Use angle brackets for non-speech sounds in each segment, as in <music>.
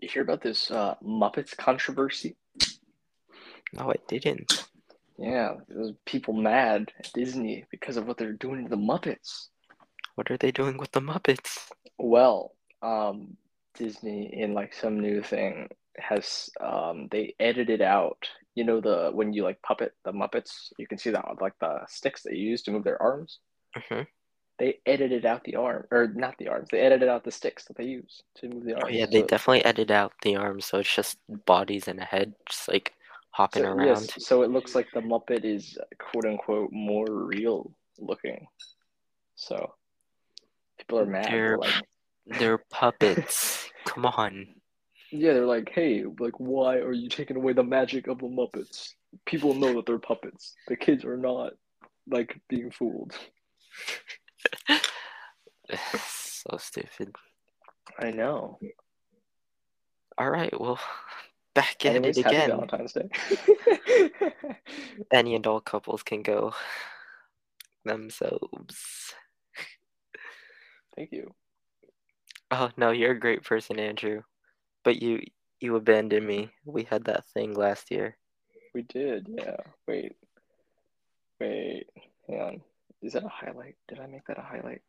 You hear about this uh, Muppets controversy? No, I didn't. Yeah, there's people mad at Disney because of what they're doing to the Muppets. What are they doing with the Muppets? Well, um, Disney in like some new thing has um they edited out. You know the when you like puppet the Muppets, you can see that like the sticks they use to move their arms. hmm They edited out the arm or not the arms. They edited out the sticks that they use to move the oh, arms. Oh yeah, they So- definitely edited out the arms, so it's just bodies and a head, just like hopping so, around. yes, so it looks like the Muppet is quote unquote more real looking. So people are mad. They're They're- like, They're puppets. <laughs> Come on. yeah, they're like, hey, like, why are you taking away the magic of the Muppets? People know that they're puppets. The kids are not like being fooled. <laughs> <sighs> so stupid. I know. All right, well, <laughs> back at Anyways, it happy again. Valentine's Day. <laughs> Any adult couples can go <sighs> themselves. Thank you. Oh no, you're a great person, Andrew. But you you abandoned me. We had that thing last year. We did, yeah. Wait. Wait. Hang on. Is that a highlight? Did I make that a highlight?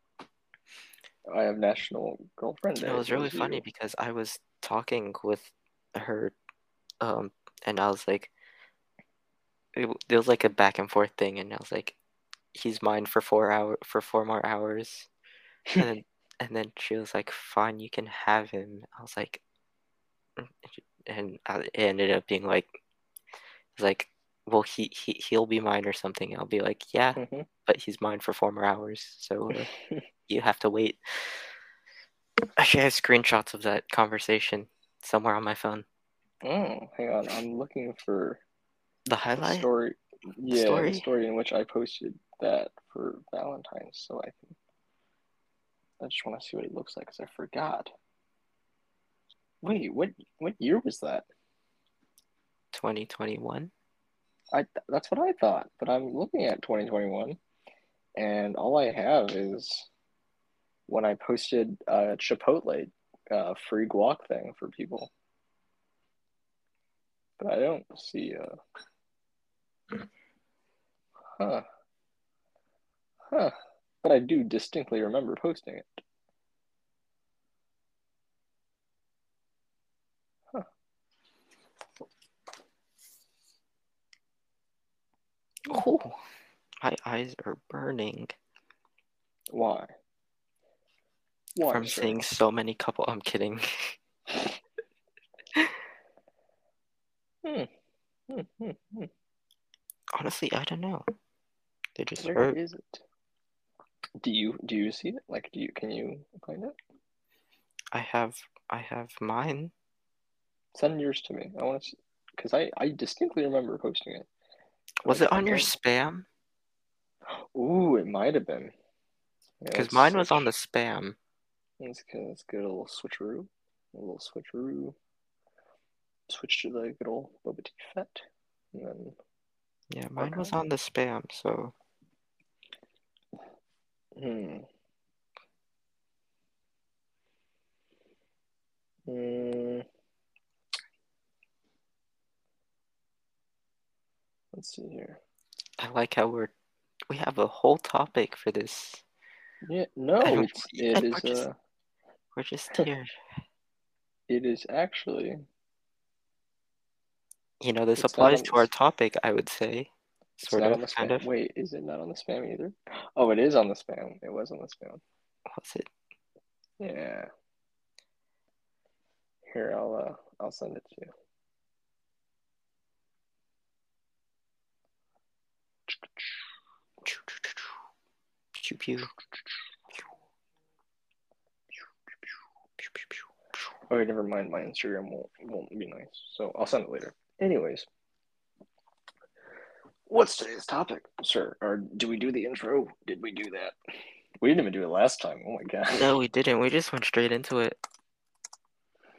I have National Girlfriend. It was really funny because I was talking with her, um, and I was like, it, there was like a back and forth thing, and I was like, he's mine for four hour for four more hours, and then <laughs> and then she was like, fine, you can have him. I was like, "Mm," and I, it ended up being like, like, well, he he he'll be mine or something. I'll be like, yeah, Mhm. But he's mine for four more hours, so uh, <laughs> you have to wait. Actually, I have screenshots of that conversation somewhere on my phone. Oh, hang on. I'm looking for The the highlight? story. Yeah, story? the story in which I posted that for Valentine's, so I can. I just want to see what it looks like because I forgot. Wait, what? What year was that? 2021. I that's what I thought, but I'm looking at 2021, and all I have is when I posted a Chipotle uh, free guac thing for people, but I don't see uh Huh. Huh. But I do distinctly remember posting it. Huh. Oh, my eyes are burning Why? Why, from sir? seeing so many couple. I'm kidding. <laughs> Hmm. Hmm, hmm, hmm. Honestly, I don't know. They just Where hurt. is it? Do you do you see it? Like, do you can you find it? I have I have mine. Send yours to me. I want to see because I I distinctly remember posting it. Was Like, it on your spam? Ooh, it might have been. Because let's mine was on the spam. Let's get, let's get a little switcheroo. A little switcheroo. Switch to the good old Boba Tea Fett. And then Yeah, mine was on the spam. So Hmm. Hmm. Let's see here. I like how we're we have a whole topic for this. Yeah, no, And it's <laughs> it is we're just- uh We're just <laughs> here. it is actually You know, this applies to our topic, I would say. it's Sort not of, on the kind of. Wait, is it not on the spam either? Oh, it is on the spam. It was on the spam. What's it? Yeah. Here, I'll uh I'll send it to you. <tsk> Pew pew. Okay, never mind. My Instagram won't won't be nice, so I'll send it later. Anyways, what's today's topic, sir? Or do we do the intro? Did we do that? We didn't even do it last time. Oh my god. No, we didn't. We just went straight into it.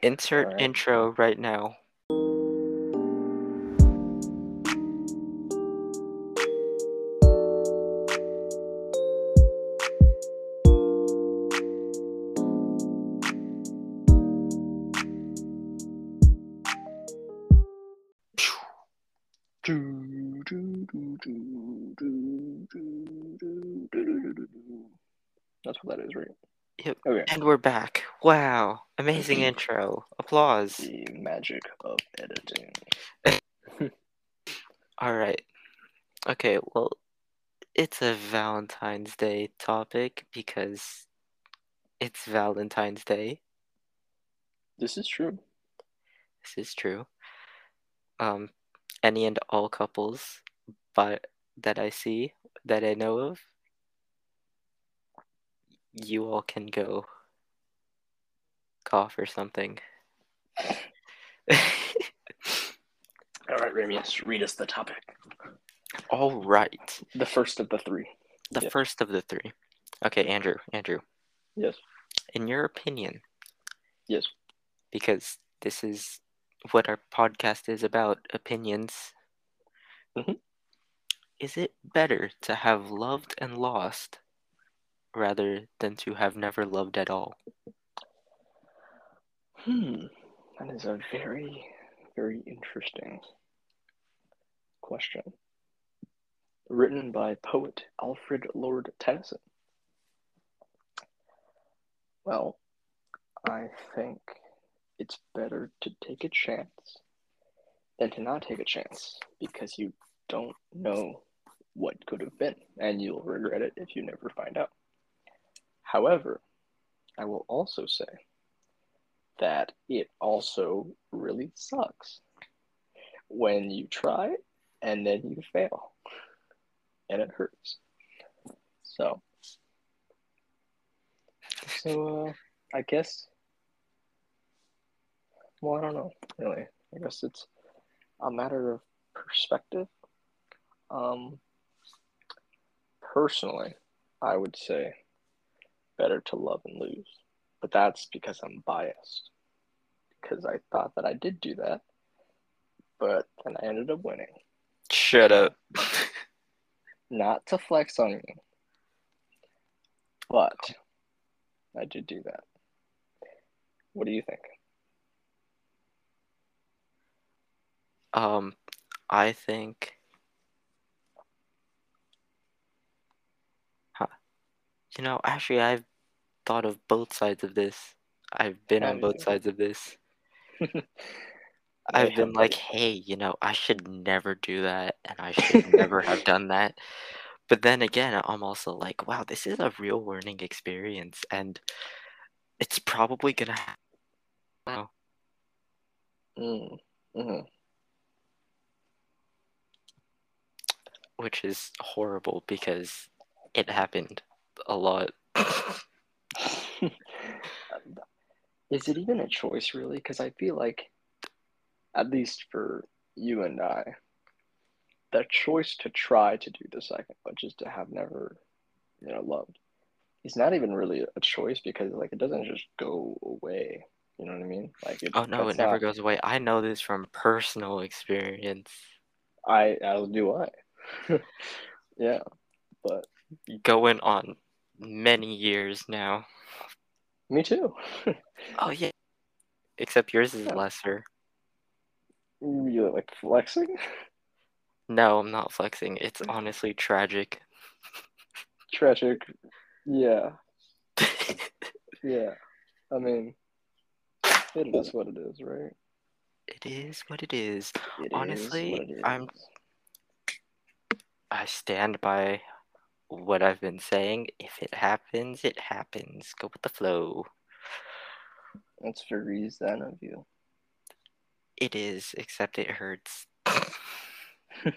Insert Alright. intro right now. We're back. Wow. Amazing intro. Applause. The magic of editing. <laughs> All right. Okay, well, it's a Valentine's Day topic because it's Valentine's Day. This is true. This is true. Um, any and all couples but that I see that I know of, you all can go cough or something. <laughs> All right, Reimius, read us the topic. all right. The first of the three. The first of the three. Okay, Andrew, Andrew, Yes. in your opinion, Yes. because this is what our podcast is about opinions. Mhm. Is it better to have loved and lost rather than to have never loved at all? Hmm. That is a very, very interesting question. Written by poet Alfred Lord Tennyson. Well, I think it's better to take a chance than to not take a chance because you don't know what could have been and you'll regret it if you never find out. However, I will also say that it also really sucks when you try and then you fail and it hurts. So, so uh, I guess, well, I don't know really. I guess it's a matter of perspective. Um, personally, I would say better to love and lose, but that's because I'm biased. Because I thought that I did do that, but then I ended up winning. Shut up. <laughs> Not to flex on you, but I did do that. What do you think? um, I think. Huh. You know, actually, I've thought of both sides of this. I've been on both sides of this. <laughs> I've been like, hey, you know, I should never do that, and I should never have done that. But then again, I'm also like, wow, this is a real learning experience, and it's probably gonna happen. Wow. Mm, mhm. which is horrible because it happened a lot. <laughs> Is it even a choice, really? Because I feel like, at least for you and I, the choice to try to do the second, but just to have never, you know, loved, is not even really a choice because like it doesn't just go away. You know what I mean? Like it. Oh no, it never not- goes away. I know this from personal experience. I I'll do I. <laughs> yeah, but Going on many years now. Me too. Oh yeah. Except yours is Yeah. lesser. you like flexing? No, I'm not flexing. It's mm. honestly tragic. Tragic. Yeah, <laughs> yeah. I mean, it is what it is, right? it is what it is. It is Honestly, what it I'm- I stand by what I've been saying. If it happens, it happens. Go with the flow. That's very zen of you. It is, except it hurts. <laughs> <laughs> you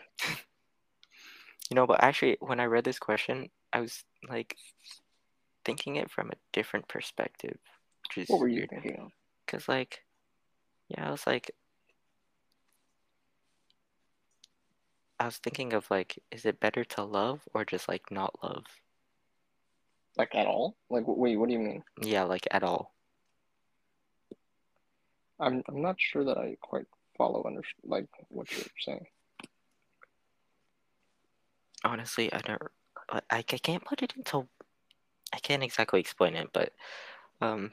know, but actually, when I read this question, I was like thinking it from a different perspective, which is What were you weird. thinking? Because, like, yeah, I was like, I was thinking of like, is it better to love or just like not love? Like at all? Like wait, what do you mean? Yeah, like at all. I'm I'm not sure that I quite follow under like what you're saying. Honestly, I don't. I, I can't put it into. I can't exactly explain it, but um,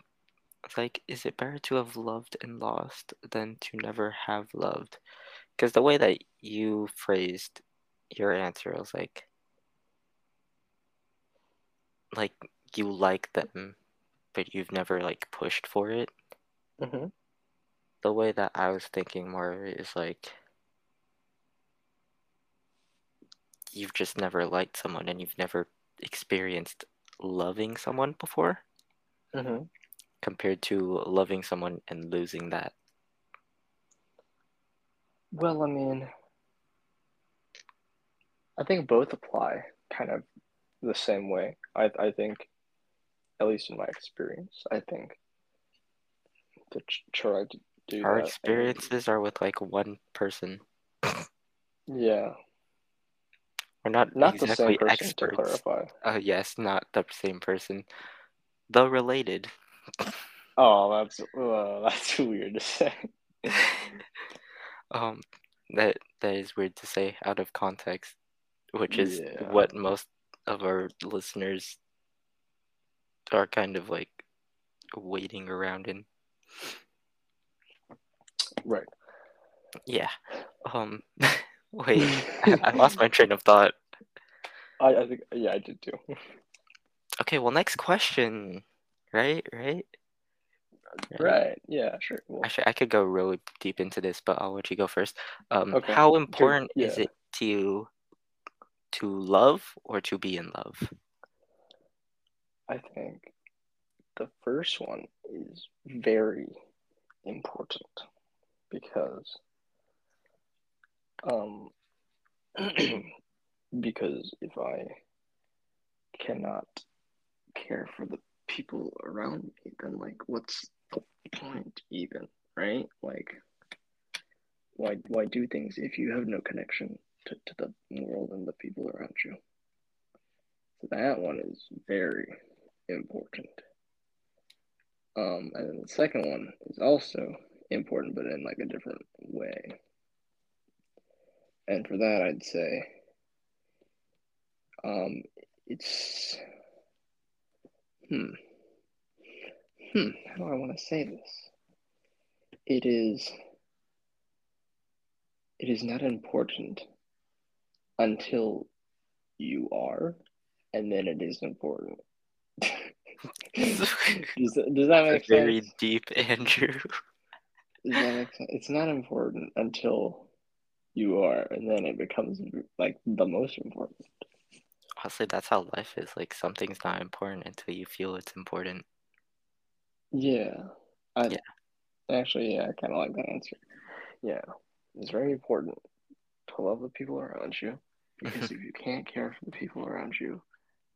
it's like, is it better to have loved and lost than to never have loved? Because the way that you phrased your answer was like like you like them but you've never like pushed for it Mm-hmm. the way that i was thinking more is like you've just never liked someone and you've never experienced loving someone before Mm-hmm. compared to loving someone and losing that Well, I mean, I think both apply kind of the same way. I I think, at least in my experience, I think to try to do our that. experiences are with like one person yeah, we're not, not exactly the same person experts to clarify. uh yes not the same person though related Oh, that's uh, <laughs> that's weird to say. <laughs> um that that is weird to say out of context which is Yeah. what most of our listeners are kind of like waiting around in Right. yeah um <laughs> wait I, <laughs> I lost my train of thought I, I think yeah, I did too. <laughs> okay well next question right right Right. Yeah. Sure. Well, Actually, I could go really deep into this, but I'll let you go first. Um, Okay, how important is it to you to love or to be in love? I think the first one is very important because um <clears throat> because if I cannot care for the people around me, then like what's point even, right? Like why why do things if you have no connection to, to the world and the people around you? So that one is very important. Um, and then the second one is also important, but in like a different way. And for that, I'd say, um, it's, hmm, hmm, how do I want to say this? It is, it is not important until you are, and then it is important. <laughs> does, that, does that make Very sense? deep, Andrew. Does that make sense? It's not important until you are, and then it becomes like the most important. Honestly, that's how life is. Like something's not important until you feel it's important. Yeah. I, Yeah. Actually, yeah, I kind of like that answer. Yeah. It's very important to love the people around you because if you <laughs> can't care for the people around you,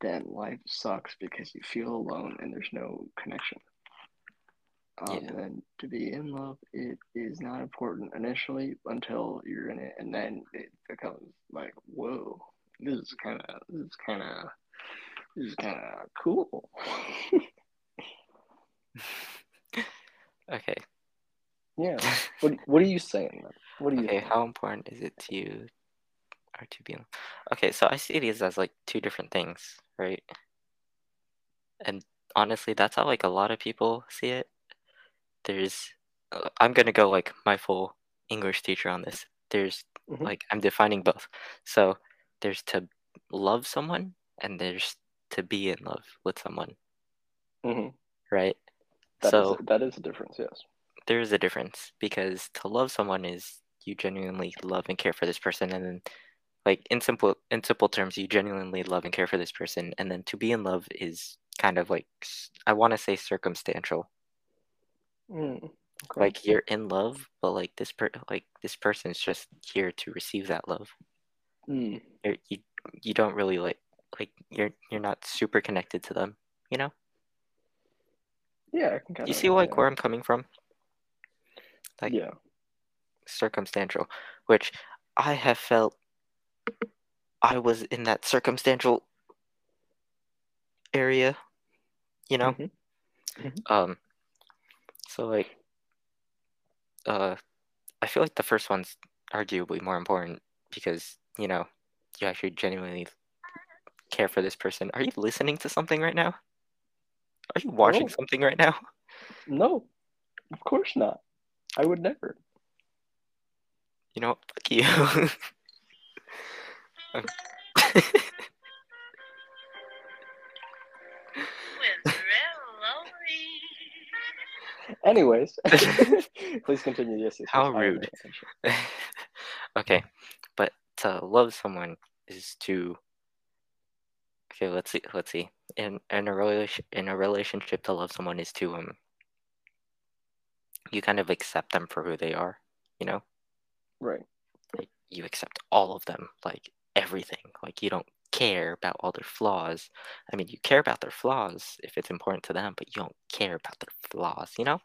then life sucks because you feel alone and there's no connection. Um, Yeah. And then to be in love, it is not important initially until you're in it, and then it becomes like, whoa, this is kind of, this is kind of, this is kind of cool. <laughs> <laughs> Okay. yeah. <laughs> What What are you saying? Then? What do you Okay, think? how important is it to you or to be Okay, so I see these as like two different things, right? And honestly, that's how like a lot of people see it. There's uh, I'm gonna go like my full English teacher on this. There's Mhm. like I'm defining both. So there's to love someone and there's to be in love with someone, Mhm. right? That is so a, that is a difference. Yes. there is a difference because to love someone is you genuinely love and care for this person and then like in simple in simple terms you genuinely love and care for this person and then to be in love is kind of like I want to say circumstantial Mm. Okay. like you're in love but like this per like this person's just here to receive that love Mm. you're, you you don't really like like you're you're not super connected to them you know Yeah, I can kind you see like where i'm coming from like yeah. circumstantial, which I have felt I was in that circumstantial area, you know? Mhm. Um so like uh I feel like the first one's arguably more important because, you know, you actually genuinely care for this person. Are you listening to something right now? Are you watching No. something right now? <laughs> No, of course not. I would never. You know, fuck you. <laughs> Um, It's real lonely. Anyways, <laughs> please continue. Yes, yes, How yes, I am rude. okay, but to love someone is to. Okay, let's see. Let's see. In in a relation in a relationship, to love someone is to um. You kind of accept them for who they are, you know. Right. Like you accept all of them, like everything. Like you don't care about all their flaws. I mean, you care about their flaws if it's important to them, but you don't care about their flaws, you know.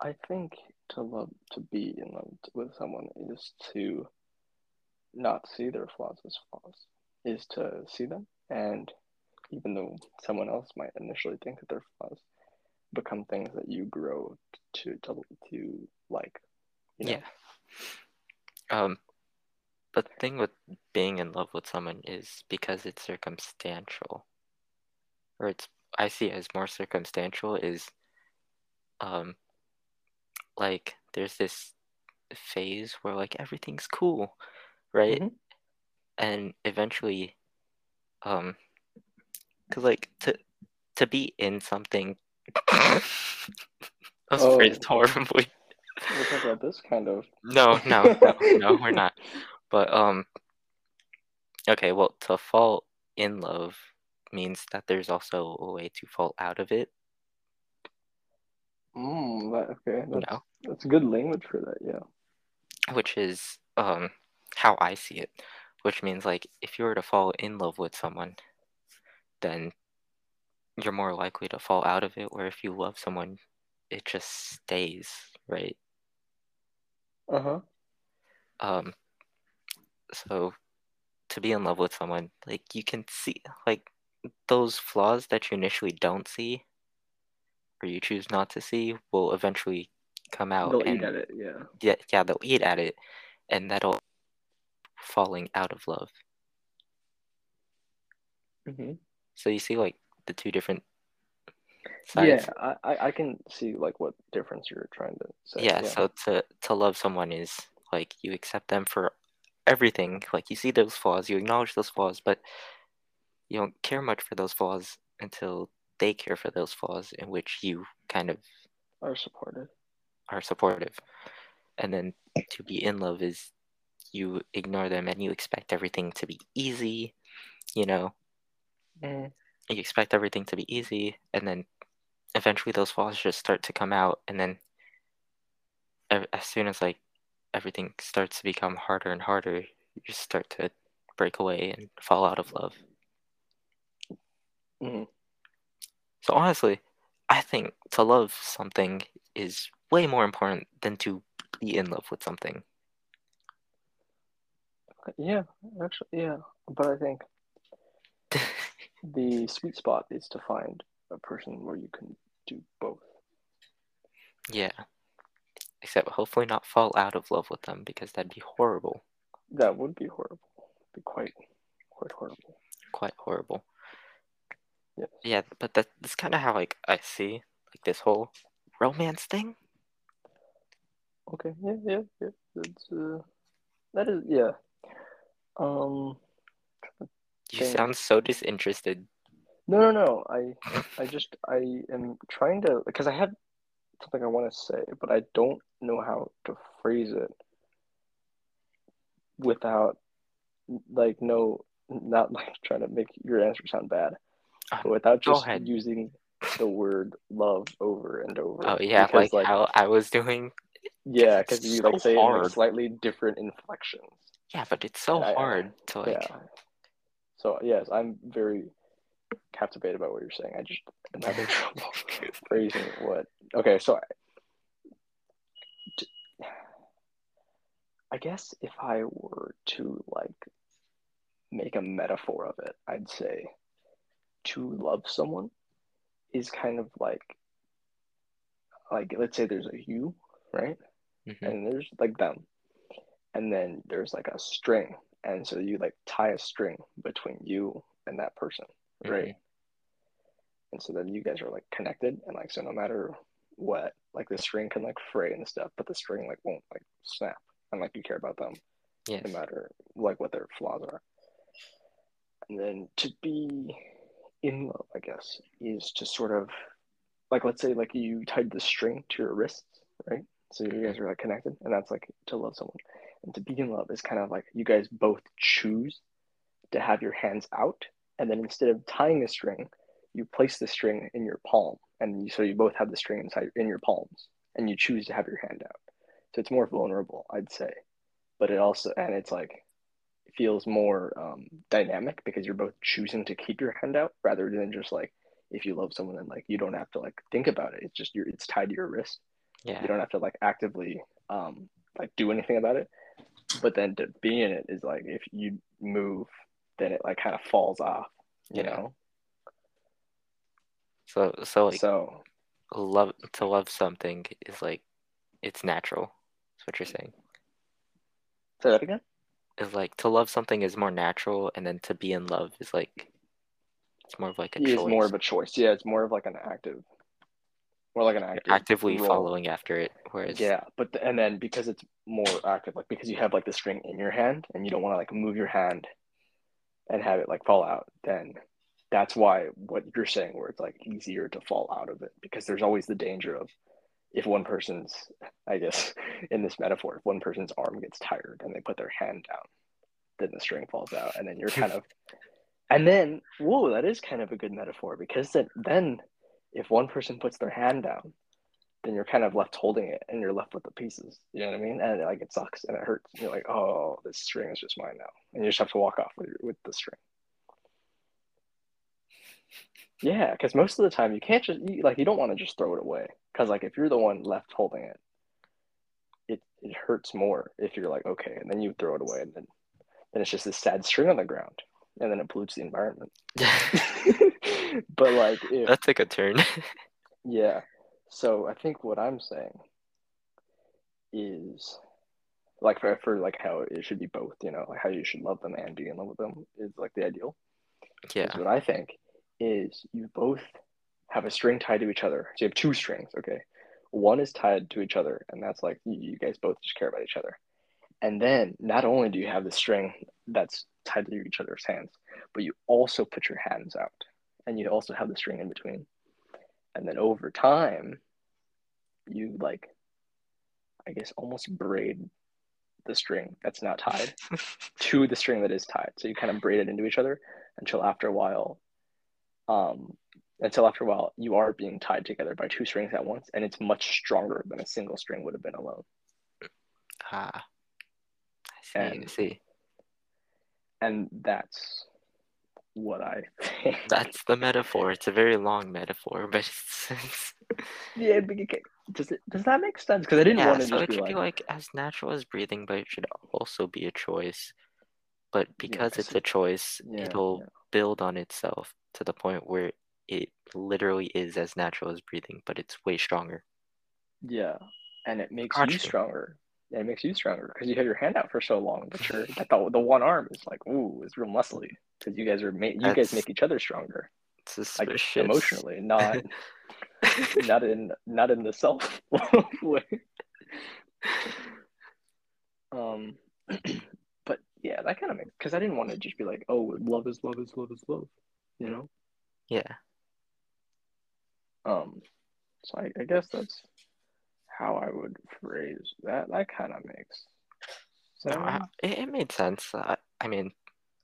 I think to love to be in love with someone is to not see their flaws as flaws, is to see them and even though someone else might initially think that they're flaws, become things that you grow to to, to like. You know? Yeah. Um, the thing with being in love with someone is because it's circumstantial, or it's I see it as more circumstantial is, um, like there's this phase where like everything's cool, right? Mhm. And eventually, um, cause like to to be in something. <laughs> That was Oh. phrased horribly. We're talking about this kind of. No, no, no, <laughs> no, we're not. But um okay, well to fall in love means that there's also a way to fall out of it. Mm, that, okay, that's know. that's good language for that. Yeah. Which is um how I see it. Which means like if you were to fall in love with someone, then you're more likely to fall out of it, where if you love someone, it just stays, right? Uh huh. Um so to be in love with someone, like you can see like those flaws that you initially don't see or you choose not to see will eventually come out They'll and eat at it. Yeah. yeah, yeah, they'll eat at it and that'll falling out of love. hmm So you see like the two different sides. Yeah, I, I I can see like what difference you're trying to say. yeah, so to to love someone is like you accept them for everything. Like you see those flaws, you acknowledge those flaws, but you don't care much for those flaws until they care for those flaws in which you kind of are supportive. are supportive. And then to be in love is you ignore them and you expect everything to be easy, you know. Mm. You expect everything to be easy and then eventually those flaws just start to come out and then as soon as like everything starts to become harder and harder, you just start to break away and fall out of love. Mhm. So honestly, I think to love something is way more important than to be in love with something. Yeah, actually, yeah. But I think <laughs> the sweet spot is to find a person where you can do both. yeah. Except hopefully not fall out of love with them because that'd be horrible. That would be horrible. Be quite, quite horrible. Quite horrible. Yes. Yeah, but that, that's kind of how like I see like this whole romance thing. Okay. Yeah. Yeah. Yeah. That's uh, that is yeah. Um. You Thing. sound so disinterested. No. No. No. I. I just. I am trying to because I have something I want to say, but I don't know how to phrase it without like no not like <laughs> trying to make your answer sound bad, Um, but without just using the word love over and over. Oh yeah, because, like, how I was doing. yeah, because you like say it in like slightly different inflections. Yeah, but it's so I- I- hard to like. Yeah. So yes, I'm very captivated by what you're saying. I just am having trouble phrasing what. Okay, so I guess if I were to like make a metaphor of it, I'd say to love someone is kind of like like let's say there's a you, right? Mhm. and there's like them and then there's like a string and so you like tie a string between you and that person right mm-hmm. and so then you guys are like connected and like so no matter what like the string can like fray and stuff but the string like won't like snap and like you care about them Yes. no matter like what their flaws are. And then to be in love, I guess, is to sort of like let's say like you tied the string to your wrists, right? So you mm-hmm. guys are like connected, and that's like to love someone. And to be in love is kind of like you guys both choose to have your hands out, and then instead of tying a string, you place the string in your palm, and you, so you both have the string inside in your palms, and you choose to have your hand out. So it's more vulnerable, I'd say, but it also and it's like it feels more um, dynamic because you're both choosing to keep your hand out rather than just like if you love someone and like you don't have to like think about it. It's just you're it's tied to your wrist. Yeah. You don't have to like actively um like do anything about it. But then to be in it is like if you move, then it like kind of falls off. You Yeah. know. So so like so love to love something is like it's natural. That's what you're saying. say that again. Is like to love something is more natural, and then to be in love is like it's more of like a It's choice. more of a choice. Yeah, it's more of like an active, more like an active actively role. following after it. Whereas Yeah, but the, and then because it's more active, like because you have like the string in your hand and you don't want to like move your hand and have it like fall out, then that's why what you're saying where it's like easier to fall out of it because there's always the danger of if one person's I guess <laughs> in this metaphor, if one person's arm gets tired and they put their hand down, then the string falls out and then you're kind of <laughs> and then whoa, that is kind of a good metaphor because then then if one person puts their hand down then you're kind of left holding it and you're left with the pieces. You know what I mean? And like it sucks and it hurts. You're like, oh, this string is just mine now. And you just have to walk off with, with the string. Yeah, because most of the time you can't just you, like you don't want to just throw it away. Because like if you're the one left holding it, it it hurts more if you're like okay, and then you throw it away, and then then it's just this sad string on the ground, and then it pollutes the environment. <laughs> <laughs> but like if that took a turn. <laughs> yeah. So I think what I'm saying is like for, for like how it should be both, you know, like how you should love them and be in love with them is like the ideal. yeah. What I think is you both have a string tied to each other. So you have two strings, okay? One is tied to each other, and that's like you, you guys both just care about each other. And then not only do you have the string that's tied to each other's hands, but you also put your hands out, and you also have the string in between. And then over time, you like, I guess, almost braid the string that's not tied <laughs> to the string that is tied. So you kind of braid it into each other until after a while, um, until after a while you are being tied together by two strings at once, and it's much stronger than a single string would have been alone. ah. I see. I see. And that's what I <laughs> think. That's the metaphor. It's a very long metaphor, but yeah. but Does it? Does that make sense? Because I didn't yeah. want to So it be like, be like as natural as breathing, but it should also be a choice. But because 'cause it's a choice, yeah, it'll yeah. build on itself to the point where it literally is as natural as breathing, but it's way stronger. Yeah, and it makes Gotcha. you stronger. It makes you stronger because you have your hand out for so long. But you're <laughs> the, the one arm is like, ooh, it's real muscly because you guys are ma- you guys make each other stronger, like Suspicious. emotionally, not <laughs> not in not in the self <laughs> way. Um, <clears throat> but yeah, that kind of makes because I didn't want to just be like, oh, love is love is love is love, you know. yeah. Um, so I, I guess that's how I would phrase that. That kind of makes No. I, it, made sense. I, I mean,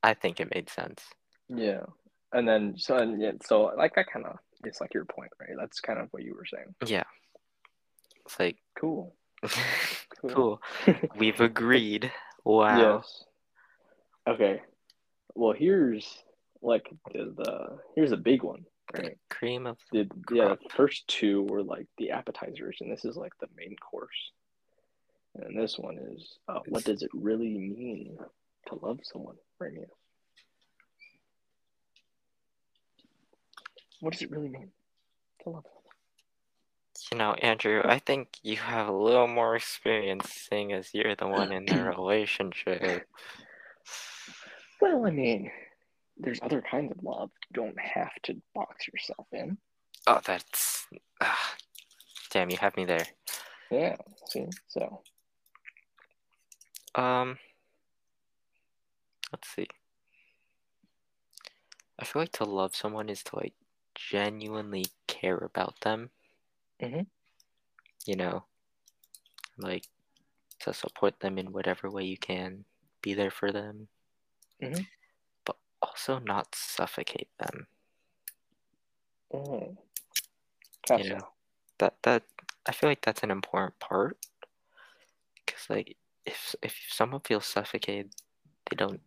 I think it made sense. Yeah, and then so and yeah, so like that kind of it's like your point, right? That's kind of what you were saying. Yeah. It's like Cool. <laughs> cool. <laughs> We've agreed. Wow. Yes. Okay. Well, here's like the, the here's a big one, right? cream of The yeah, the first two were like the appetizers, and this is like the main course. And this one is uh, what does it really mean to love someone, Reimius? What does it really mean to love someone? You know, Andrew, I think you have a little more experience seeing as you're the one in the <clears throat> relationship. Well, I mean, there's other kinds of love. You don't have to box yourself in. Oh, that's. ah, damn, you have me there. Yeah. See, so Um, let's see. I feel like to love someone is to like genuinely care about them. Mm Mhm. You know, like to support them in whatever way you can, be there for them, Mm Mhm. Also not suffocate them. Mm. How You know, that that I feel like that's an important part because like if if someone feels suffocated, they don't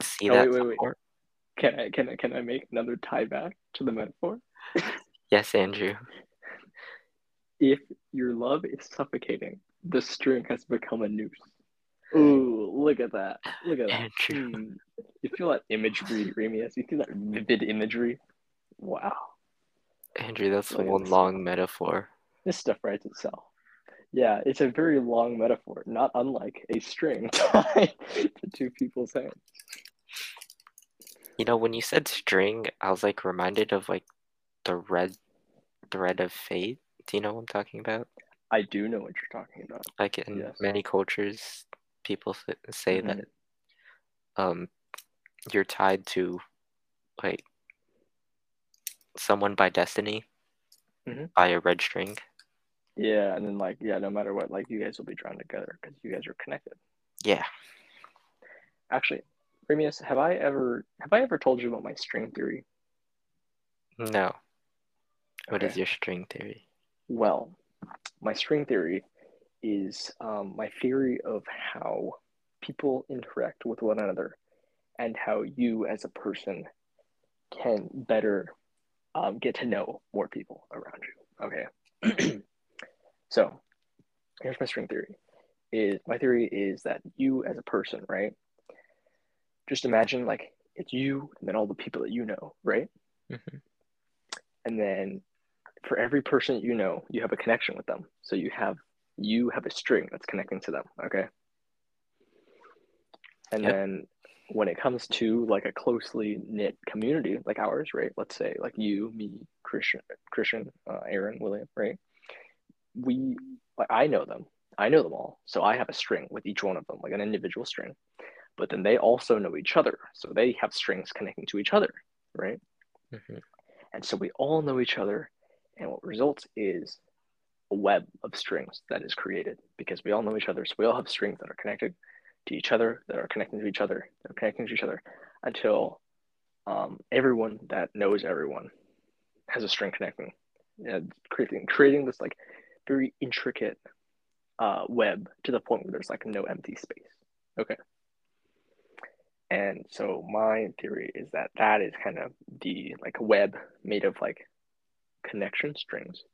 see Oh, that wait, wait, wait. Can I can I can I make another tie back to the metaphor? <laughs> Yes, Andrew. If your love is suffocating, the string has become a noose. Ooh, look at that. Look at that. Andrew. Hmm. You feel that imagery, Reimius? You feel that vivid imagery? Wow. Andrew, that's Look one long metaphor. This stuff writes itself. Yeah, it's a very long metaphor, not unlike a string <laughs> tied to two people's hands. You know, when you said string, I was like reminded of like the red thread of fate. Do you know what I'm talking about? I do know what you're talking about. Like in Yes. many cultures, people say Mhm. that um you're tied to like someone by destiny Mhm. by a red string. Yeah, and then like yeah, no matter what, like you guys will be drawn together because you guys are connected. Yeah. Actually, Reimius, have I ever have I ever told you about my string theory? No. What is Okay. your string theory? Well, my string theory is um, my theory of how people interact with one another and how you as a person can better um, get to know more people around you. Okay. <clears throat> so here's my string theory. Is my theory is that you as a person, right? Just imagine like it's you and then all the people that you know, right? Mhm. and then for every person you know you have a connection with them so you have you have a string that's connecting to them okay and Yep. then when it comes to like a closely knit community like ours right let's say like you me christian christian uh, aaron william right we like i know them i know them all so i have a string with each one of them like an individual string but then they also know each other so they have strings connecting to each other right Mhm. and so we all know each other. And what results is a web of strings that is created because we all know each other. So we all have strings that are connected to each other, that are connecting to each other, that are connecting to each other until um, everyone that knows everyone has a string connecting, and creating, creating this like very intricate uh, web to the point where there's like no empty space. Okay. And so my theory is that that is kind of the like web made of like connection strings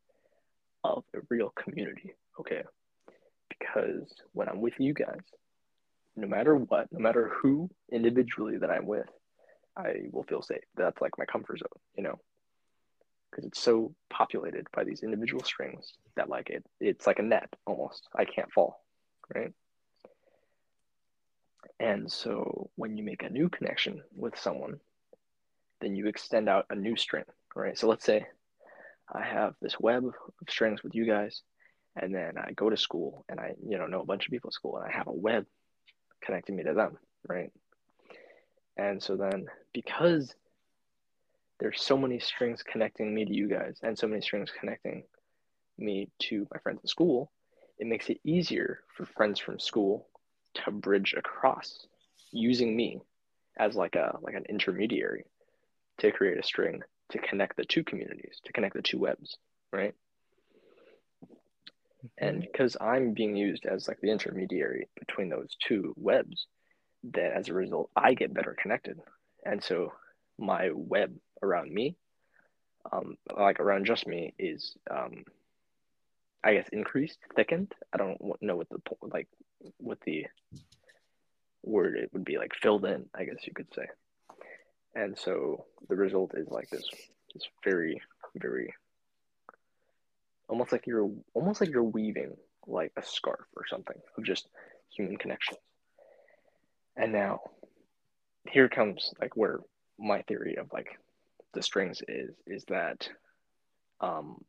of a real community. Okay. Because when I'm with you guys, no matter what, no matter who individually that I'm with, I will feel safe. That's like my comfort zone, you know? Because it's so populated by these individual strings that like it it's like a net almost. I can't fall, right? And so when you make a new connection with someone, then you extend out a new string, right? So let's say I have this web of strings with you guys, and then I go to school and I, you know, know a bunch of people at school, and I have a web connecting me to them, right? And so then because there's so many strings connecting me to you guys and so many strings connecting me to my friends in school, it makes it easier for friends from school to bridge across using me as like a like an intermediary to create a string to connect the two communities, to connect the two webs, right? And because I'm being used as like the intermediary between those two webs, then as a result, I get better connected. And so my web around me, um, like around just me, is, um, I guess, increased, thickened. I don't know what the like what the word it would be like filled in. I guess you could say. And so the result is like this, this very, very almost like you're almost like you're weaving like a scarf or something of just human connections. And now here comes like where my theory of like the strings is is that um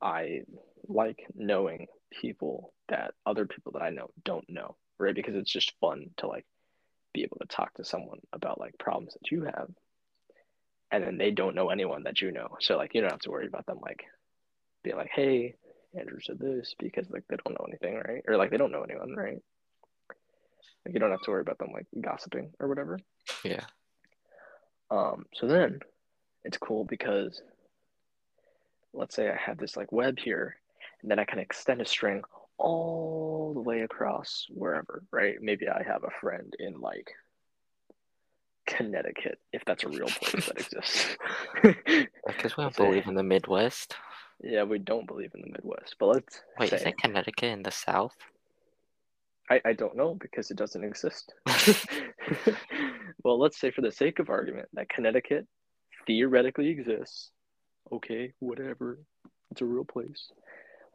I like knowing people that other people that I know don't know, right? Because it's just fun to like be able to talk to someone about like problems that you have. And then they don't know anyone that you know. So like you don't have to worry about them like being like, hey, Andrew said this because like they don't know anything, right? Or like they don't know anyone, right? Like you don't have to worry about them like gossiping or whatever. Yeah. Um, so then it's cool because let's say I have this like web here, and then I can extend a string all the way across wherever, right? Maybe I have a friend in like Connecticut, if that's a real place that exists. <laughs> Because we don't <laughs> say- believe in the Midwest. yeah, we don't believe in the Midwest, but let's Wait, say is that Connecticut in the South? I, I don't know because it doesn't exist. <laughs> well, let's say for the sake of argument that Connecticut theoretically exists. Okay, whatever. It's a real place.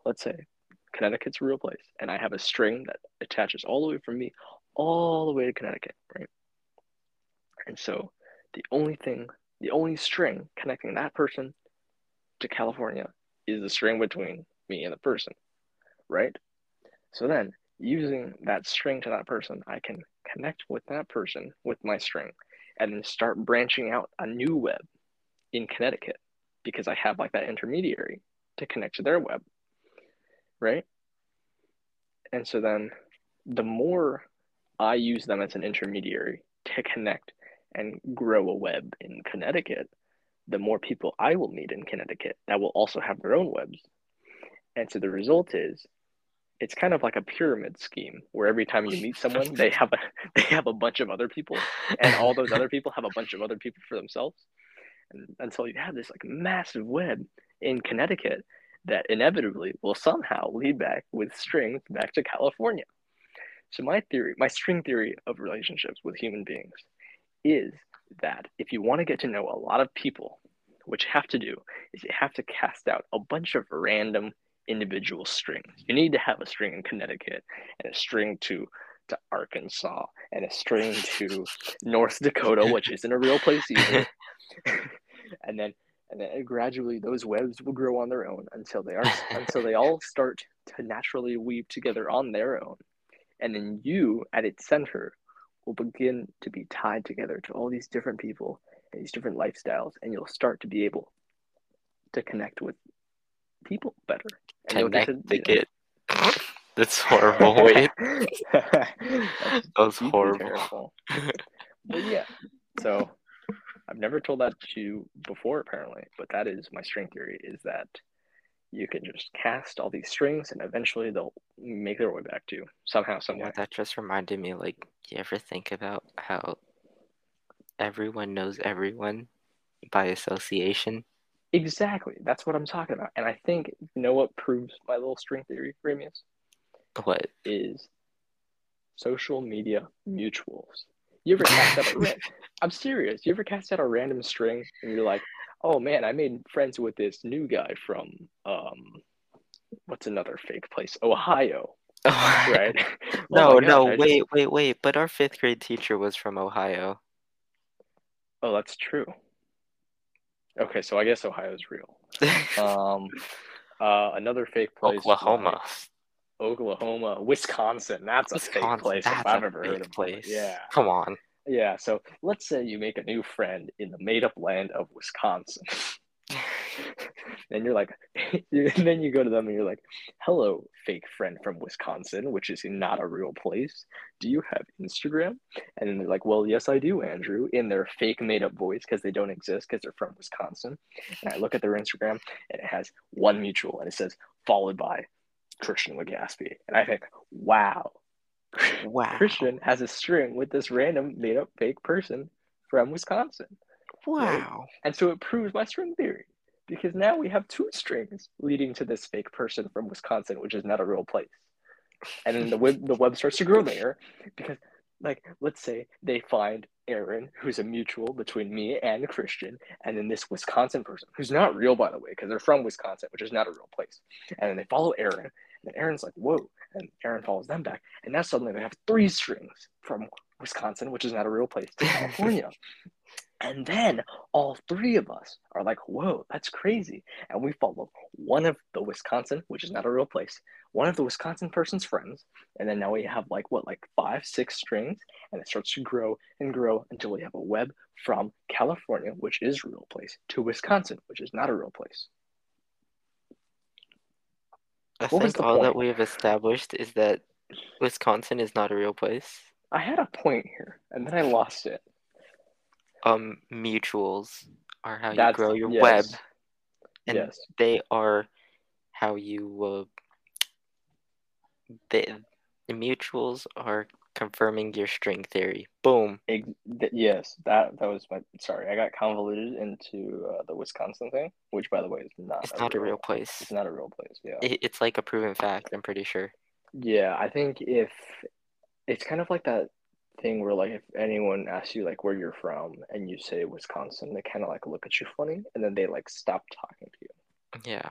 Let's say Connecticut's a real place, and I have a string that attaches all the way from me all the way to Connecticut, right? And so the only thing, the only string connecting that person to California is the string between me and the person, right? So then using that string to that person, I can connect with that person with my string and then start branching out a new web in Connecticut because I have like that intermediary to connect to their web, right? And so then the more I use them as an intermediary to connect and grow a web in Connecticut, the more people I will meet in Connecticut that will also have their own webs. And so the result is it's kind of like a pyramid scheme where every time you meet someone they have a <laughs> they have a bunch of other people and all those other people have a bunch of other people for themselves and until you have this like massive web in Connecticut that inevitably will somehow lead back with strings back to California. So my theory, my string theory of relationships with human beings is that if you want to get to know a lot of people, what you have to do is you have to cast out a bunch of random individual strings. You need to have a string in Connecticut and a string to to Arkansas and a string to <laughs> North Dakota, which isn't a real place either. <laughs> <laughs> and then and then gradually those webs will grow on their own until they are <laughs> until they all start to naturally weave together on their own. And then you at its center will begin to be tied together to all these different people and these different lifestyles, and you'll start to be able to connect with people better. And you'll get Connect to- to get. <laughs> That's horrible. Wait, <laughs> That's that was horrible. but yeah, so I've never told that to you before, apparently, but that is my string theory: is that you can just cast all these strings, and eventually they'll make their way back to you somehow, some way. Yeah, that just reminded me. Like, do you ever think about how everyone knows everyone by association? Exactly. That's what I'm talking about. And I think you know what proves my little string theory, Reimius, What? is social media mutuals. You ever cast out a <laughs> I'm serious. You ever cast out a random string and you're like, oh man, I made friends with this new guy from um what's another fake place? Ohio. <laughs> Right? no, <laughs> Oh no, I just- wait, wait, wait. But our fifth grade teacher was from Ohio. Oh, that's true. Okay, so I guess Ohio's real. Um uh another fake place. Oklahoma. like Oklahoma, Wisconsin. That's a fake place that's if I've a ever heard of place. Yeah. Come on. Yeah. So let's say you make a new friend in the made up land of Wisconsin. <laughs> and you're like, and <laughs> then you go to them and you're like, hello, fake friend from Wisconsin, which is not a real place. Do you have Instagram? And then they're like, well, yes, I do, Andrew, in their fake made up voice because they don't exist because they're from Wisconsin. And I look at their Instagram and it has one mutual and it says, followed by Christian Legaspi. And I think, wow, Wow. Christian has a string with this random made up fake person from Wisconsin. Wow. And so it proves my string theory because now we have two strings leading to this fake person from Wisconsin, which is not a real place. And then the web the web starts to grow there because like let's say they find Aaron, who's a mutual between me and Christian, and then this Wisconsin person, who's not real by the way, because they're from Wisconsin, which is not a real place. And then they follow Aaron, and then Aaron's like, whoa, and Aaron follows them back. And now suddenly they have three strings from Wisconsin, which is not a real place, to California. <laughs> And then all three of us are like, whoa, that's crazy. And we follow one of the Wisconsin, which is not a real place, one of the Wisconsin person's friends, and then now we have like what, like five, six strings, and it starts to grow and grow until we have a web from California, which is a real place, to Wisconsin, which is not a real place. I What think all that we have established is that Wisconsin is not a real place. I had a point here, and then I lost it. Um, mutuals are how you grow your yes, web, and yes, they are how you uh, they the mutuals are confirming your string theory. Boom. ex- th- yes. That that was my. Sorry, I got convoluted into uh, the Wisconsin thing, which, by the way, is not. It's not a real place. It's not a real place. Yeah. It, it's like a proven fact. I'm pretty sure. Yeah, I think if it's kind of like that thing where like if anyone asks you like where you're from and you say Wisconsin, they kind of like look at you funny and then they like stop talking to you. Yeah.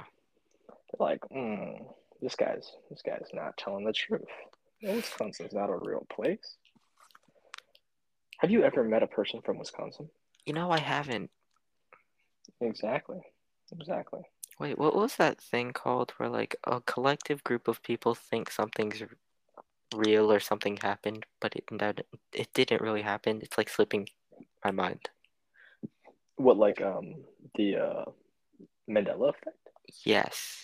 They're like, mm, this guy's this guy's not telling the truth. Wisconsin's not a real place. Have you ever met a person from Wisconsin? You know, I haven't. Exactly. Exactly. Wait, what was that thing called where like a collective group of people think something's real or something happened, but it that it didn't really happen. It's like slipping my mind. What like um the uh Mandela effect? Yes.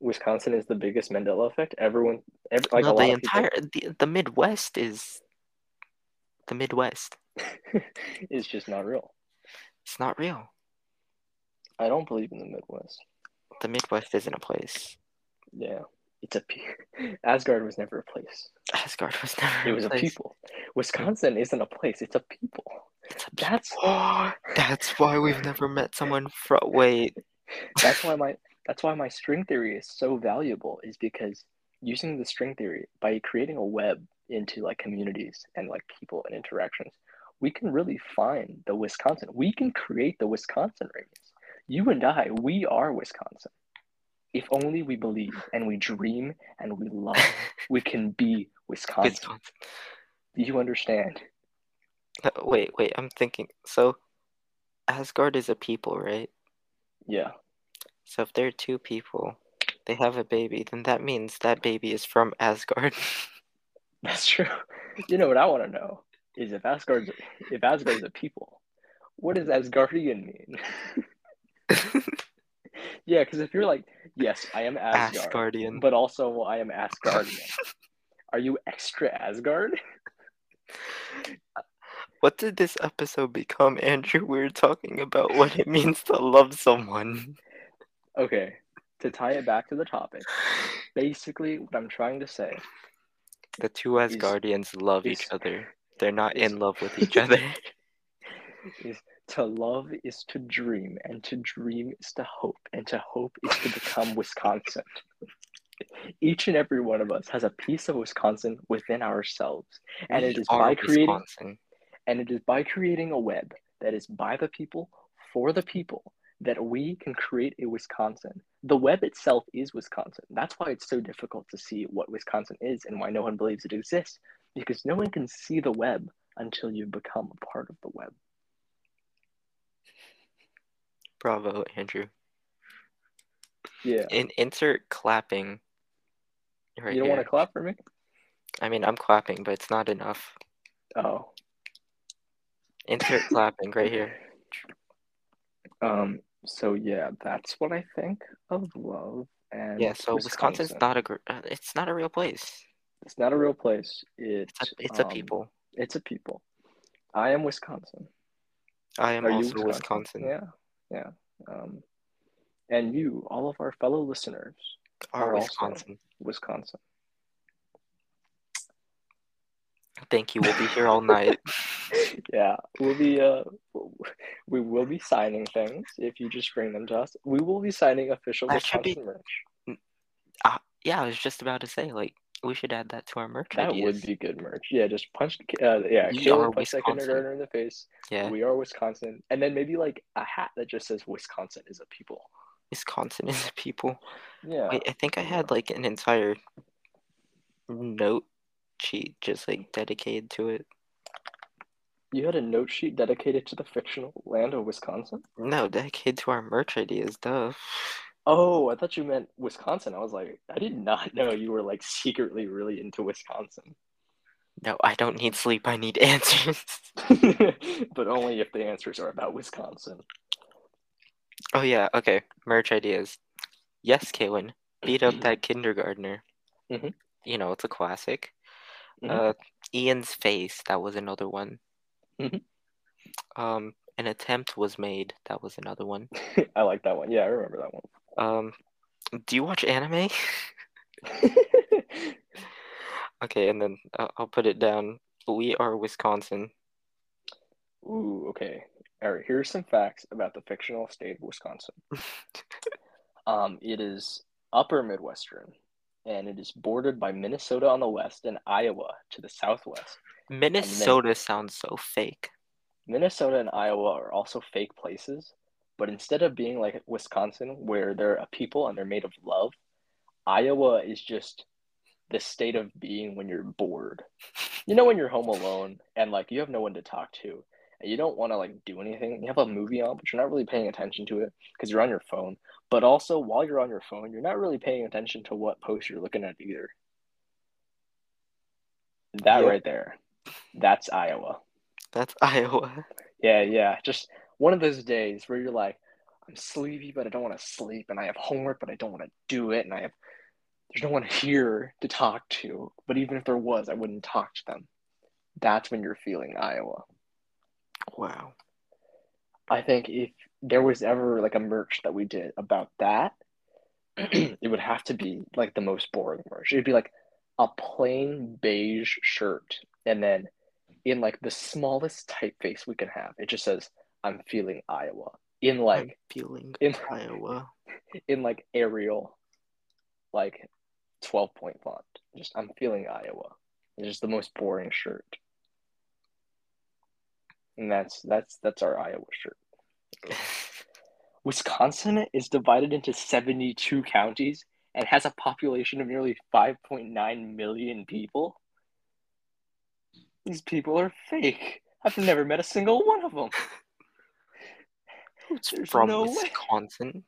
Wisconsin is the biggest Mandela effect. Everyone, every, like no, a the of people, entire the, the Midwest is the Midwest. <laughs> is just not real. It's not real. I don't believe in the Midwest. The Midwest isn't a place. Yeah, it's a pe- <laughs> Asgard was never a place. Asgard was never It was a place. people. Wisconsin isn't a place. It's a people. It's a That's <gasps> That's why we've never met someone from. Wait, <laughs> that's why my that's why my string theory is so valuable. Is because using the string theory by creating a web into like communities and like people and interactions, we can really find the Wisconsin. We can create the Wisconsin radius. You and I, we are Wisconsin. If only we believe and we dream and we love, <laughs> we can be Wisconsin. Wisconsin. Do you understand? Uh, Wait, wait. I'm thinking. So, Asgard is a people, right? Yeah. So if there are two people, they have a baby, then that means that baby is from Asgard. <laughs> That's true. You know what I want to know is if Asgard's if Asgard's a people, what does Asgardian mean? <laughs> yeah, because if you're like, yes, I am Asgard, Asgardian. but also I am Asgardian. Are you extra Asgard? <laughs> What did this episode become, Andrew? We were talking about what it means to love someone. Okay, to tie it back to the topic, basically what I'm trying to say The two Is- Asgardians love each other. They're not is- in love with <laughs> each other. <laughs> is to love is to dream, and to dream is to hope, and to hope is to become Wisconsin. Each and every one of us has a piece of Wisconsin within ourselves, and We it is by creating Wisconsin. and it is by creating a web that is by the people for the people that we can create a Wisconsin. The web itself is Wisconsin. That's why it's so difficult to see what Wisconsin is and why no one believes it exists because no one can see the web until you become a part of the web. Bravo, Andrew. Yeah. In insert clapping. Right you don't here. want to clap for me? I mean, I'm clapping, but it's not enough. Oh. Insert clapping right here. <laughs> Um so yeah, that's what I think of love and Yeah, so Wisconsin's not a gr- uh, it's not a real place. it's not a real place. It, It's a, it's a um, people. It's a people. I am Wisconsin. I am Are also Wisconsin. Yeah, yeah. Um, and you, all of our fellow listeners, Are are also- Wisconsin. Wisconsin. Thank you. We'll be here all night. <laughs> yeah, we'll be uh, we will be signing things if you just bring them to us. We will be signing official That should be- Wisconsin merch. Yeah, I was just about to say, like, we should add that to our merch That ideas. would be good merch. Yeah, just punch. Uh, yeah, We Caleb are punch that Wisconsin. kindergartner in the face. Yeah, We are Wisconsin, and then maybe like a hat that just says Wisconsin is a people. Wisconsin is a people. Yeah. Wait, I think I had like an entire note sheet just like dedicated to it. You had a note sheet dedicated to the fictional land of Wisconsin. No, dedicated to our merch ideas, duh. Oh, I thought you meant Wisconsin. I was like, I did not know you were like secretly really into Wisconsin. No, I don't need sleep. I need answers. <laughs> but only if the answers are about Wisconsin. oh yeah. Okay. Merch ideas. Yes, Kaylin. Beat up that <clears throat> kindergartner. Mhm. You know, it's a classic. Mhm. Uh, Ian's face. That was another one. Mhm. Um, an attempt was made. That was another one. <laughs> I like that one. Yeah, I remember that one. Um, do you watch anime? <laughs> <laughs> okay, and then uh, I'll put it down. We are Wisconsin. Ooh, okay. All right, here's some facts about the fictional state of Wisconsin. Um, it is upper Midwestern, and it is bordered by Minnesota on the west and Iowa to the southwest. Minnesota sounds so fake. Minnesota and Iowa are also fake places, but instead of being like Wisconsin, where they're a people and they're made of love, Iowa is just the state of being when you're bored. You know, when you're home alone and like you have no one to talk to, and you don't want to like do anything. You have a movie on, but you're not really paying attention to it because you're on your phone. But also, while you're on your phone, you're not really paying attention to what post you're looking at either. That right there, that's Iowa. That's <laughs> Iowa. Yeah, yeah. Just one of those days where you're like, I'm sleepy, but I don't want to sleep, and I have homework, but I don't want to do it, and I have there's no one here to talk to. But even if there was, I wouldn't talk to them. That's when you're feeling Iowa. Wow. I think if there was ever like a merch that we did about that, <clears throat> it would have to be like the most boring merch. It'd be like a plain beige shirt, and then in like the smallest typeface we can have, it just says, "I'm feeling Iowa." In I'm like feeling in Iowa. <laughs> in like Arial, like twelve point font. Just I'm feeling Iowa. It's just the most boring shirt. And that's that's that's our Iowa shirt. <laughs> Wisconsin is divided into 72 counties and has a population of nearly 5.9 million people. These people are fake. I've never met a single one of them. <laughs> Who's There's from no way. Wisconsin?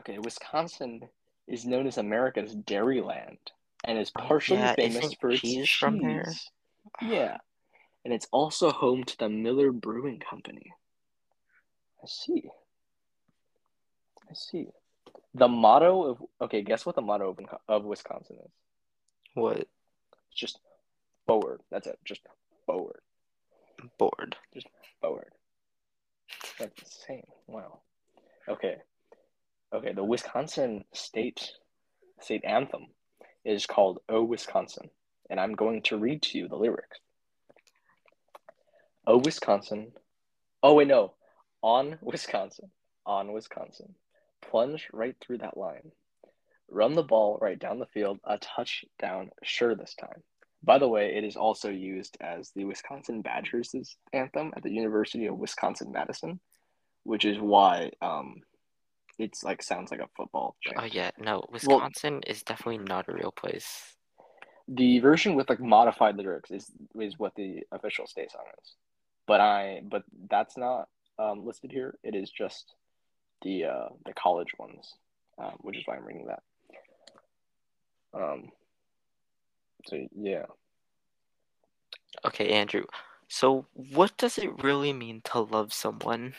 Okay, Wisconsin is known as America's Dairyland and is partially yeah, famous for its cheese cheese. from there? Yeah. And it's also home to the Miller Brewing Company. I see. I see. The motto of okay, guess what the motto of, of Wisconsin is? What? It's just forward. That's it. Just forward. Bored. Just forward. That's insane. Wow. Okay. Okay, the Wisconsin state state anthem is called Oh Wisconsin, and I'm going to read to you the lyrics. Oh Wisconsin. Oh wait, no. On Wisconsin. On Wisconsin. Plunge right through that line. Run the ball right down the field, a touchdown sure this time. By the way, it is also used as the Wisconsin Badgers' anthem at the University of Wisconsin Madison, which is why um, it's like sounds like a football. Oh yeah, no, Wisconsin is definitely not a real place. The version with like modified lyrics is is what the official state song is, but I but that's not um, listed here. It is just the uh, the college ones, um, which is why I'm reading that. Um. So yeah. Okay, Andrew. So what does it really mean to love someone?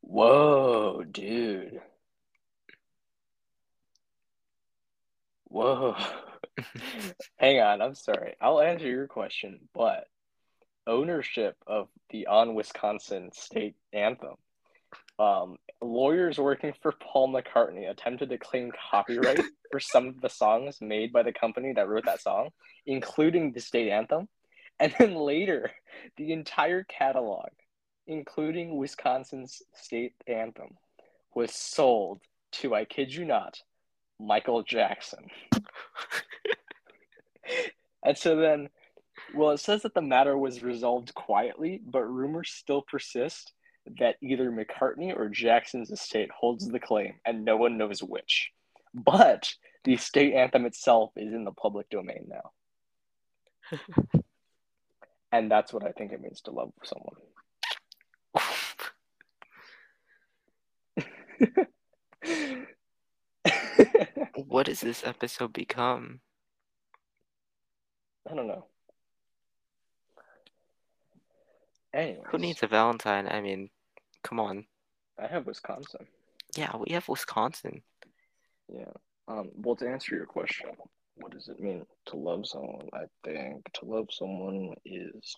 Whoa, dude. Whoa. <laughs> Hang on, I'm sorry. I'll answer your question, but ownership of the On Wisconsin state anthem. Um, lawyers working for Paul McCartney attempted to claim copyright <laughs> for some of the songs made by the company that wrote that song, including the state anthem. And then later, the entire catalog, including Wisconsin's state anthem, was sold to, I kid you not, Michael Jackson. <laughs> and so then, well, it says that the matter was resolved quietly, but rumors still persist that either McCartney or Jackson's estate holds the claim, and no one knows which. But the state anthem itself is in the public domain now. <laughs> and that's what I think it means to love someone. <laughs> What does this episode become? I don't know. Anyways, Who needs a Valentine? I mean, come on. I have Wisconsin. Yeah, we have Wisconsin. Yeah. Um. Well, to answer your question, what does it mean to love someone? I think to love someone is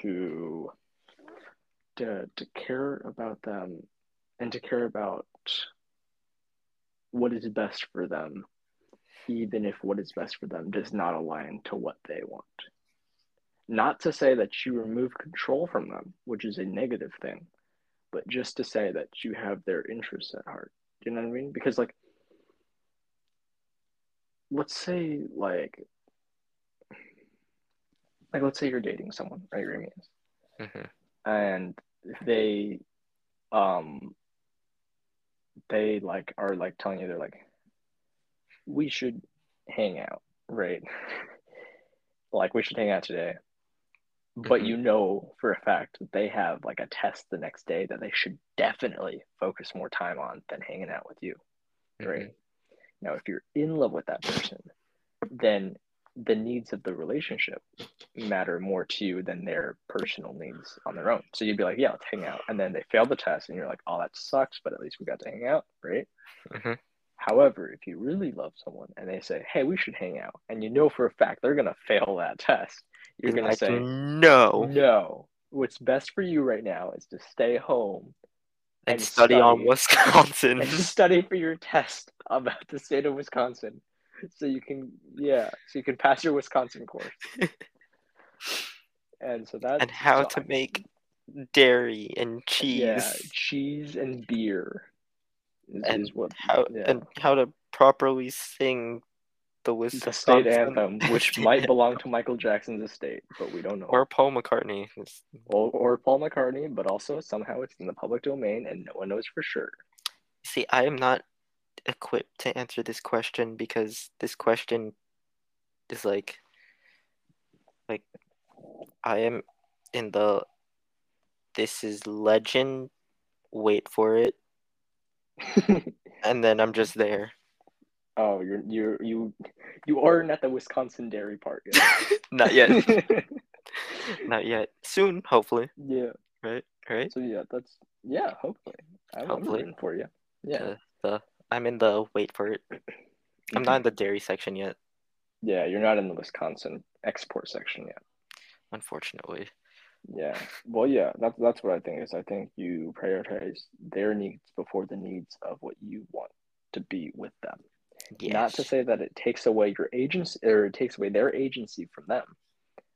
to to to care about them and to care about what is best for them, even if what is best for them does not align to what they want. Not to say that you remove control from them, which is a negative thing, but just to say that you have their interests at heart. Do you know what I mean? Because like let's say like like let's say you're dating someone, right, Reimius? hmm And they um they like are like telling you they're like we should hang out, right? <laughs> like we should hang out today. But Mhm. you know for a fact that they have like a test the next day that they should definitely focus more time on than hanging out with you. right? Now, if you're in love with that person, then the needs of the relationship matter more to you than their personal needs on their own. So you'd be like, yeah, let's hang out. And then they fail the test, and you're like, oh, that sucks, but at least we got to hang out, right? hmm However, if you really love someone and they say, hey, we should hang out, and you know for a fact they're going <laughs> to fail that test, you're going to say, no, no, what's best for you right now is to stay home and, and study, on. Wisconsin. and study for your test about the state of Wisconsin, so you can yeah, so you can pass your Wisconsin course. and so that's and how so to I- make dairy and cheese. yeah cheese and beer is, And is what how yeah. and how to properly sing the the state anthem, which <laughs> might belong to Michael Jackson's estate, but we don't know. or Paul McCartney. Or, or Paul McCartney, but also somehow it's in the public domain and no one knows for sure. See, I am not equipped to answer this question because this question is like like I am in the this is legend wait for it <laughs> and then I'm just there. Oh, you're you're you you aren't at the Wisconsin dairy park <laughs> Not yet. yet. <laughs> Not yet. Soon, hopefully. yeah. Right? Right? So yeah, that's yeah. Hopefully, I'm, Hopefully. I'm for you. Yeah, The, the I'm in the wait for it. I'm not in the dairy section yet, yeah. You're not in the Wisconsin export section yet. unfortunately. Yeah. Well, yeah. That's that's what I think is. I think you prioritize their needs before the needs of what you want to be with them. Yes. Not to say that it takes away your agency or it takes away their agency from them,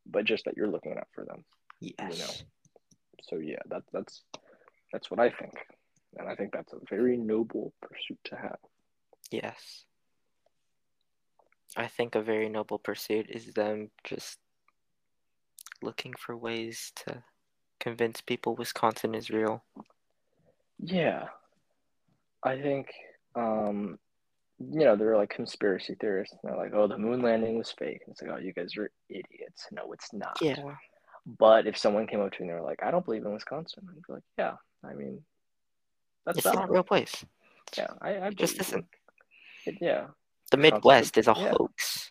but just that you're looking out for them. yes. So yeah, that that's that's what I think, and I think that's a very noble pursuit to have. Yes. I think a very noble pursuit is them just looking for ways to convince people Wisconsin is real. Yeah, I think um, you know they're like conspiracy theorists. And they're like, oh, the moon landing was fake. And it's like, oh, you guys are idiots. No, it's not. Yeah. But if someone came up to me and they were like, I don't believe in Wisconsin, I'd be like, yeah, I mean, that's It's not a real place. Yeah, I, I just isn't. It- yeah, The Midwest is a yeah. hoax.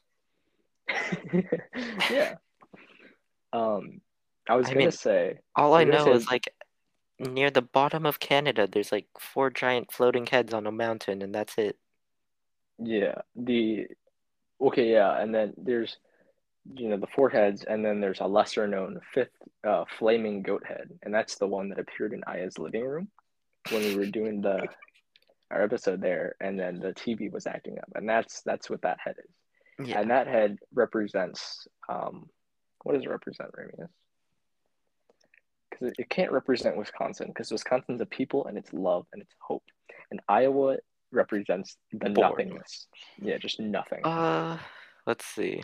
<laughs> yeah. Um, I was I gonna mean- say, All I know is like near the bottom of Canada, there's like four giant floating heads on a mountain, and that's it. Yeah, the okay, yeah, and then there's you know the four heads, and then there's a lesser known fifth uh, flaming goat head, and that's the one that appeared in Aya's living room when we were doing the our episode there, and then the TV was acting up, and that's that's what that head is. Yeah. And that head represents um, what does it represent, Reimius? Because it, it can't represent Wisconsin because Wisconsin's a people and it's love and it's hope, and Iowa represents the Boring. nothingness. Yeah, just nothing. Uh, let's see.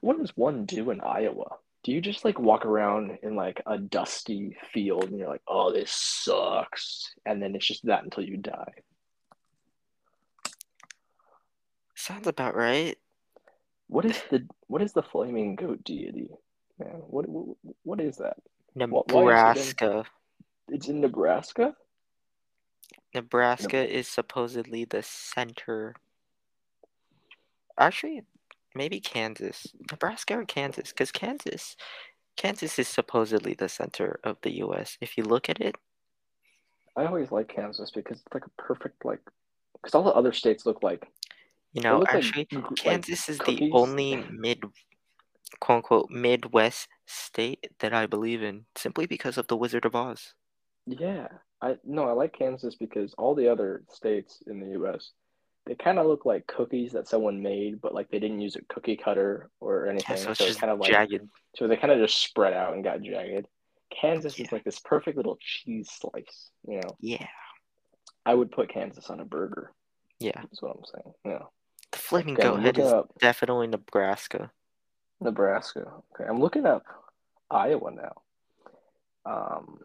what does one do in Iowa? Do you just like walk around in like a dusty field and you're like, oh, this sucks, and then it's just that until you die? Sounds about right. What is the what is the flaming goat deity? Man, what what, what is that? why is it in- Nebraska. Nebraska. Is supposedly the center. Actually, maybe Kansas. Nebraska or Kansas? Because Kansas, Kansas is supposedly the center of the U.S. If you look at it, I always like Kansas because it's like a perfect like because all the other states look like you know, like actually, like Kansas is the only mid, quote unquote, Midwest state that I believe in, simply because of the Wizard of Oz. Yeah, I no, I like Kansas because all the other states in the U.S. they kind of look like cookies that someone made, but like they didn't use a cookie cutter or Yeah, anything, so it's so just kind of like jagged. so they kind of just spread out and got jagged. Kansas Yeah. is like this perfect little cheese slice, you know. Yeah, I would put Kansas on a burger. yeah. That's what I'm saying. Yeah, The flaming Okay, goat head is up definitely Nebraska. Nebraska. Okay, I'm looking up Iowa now. Um,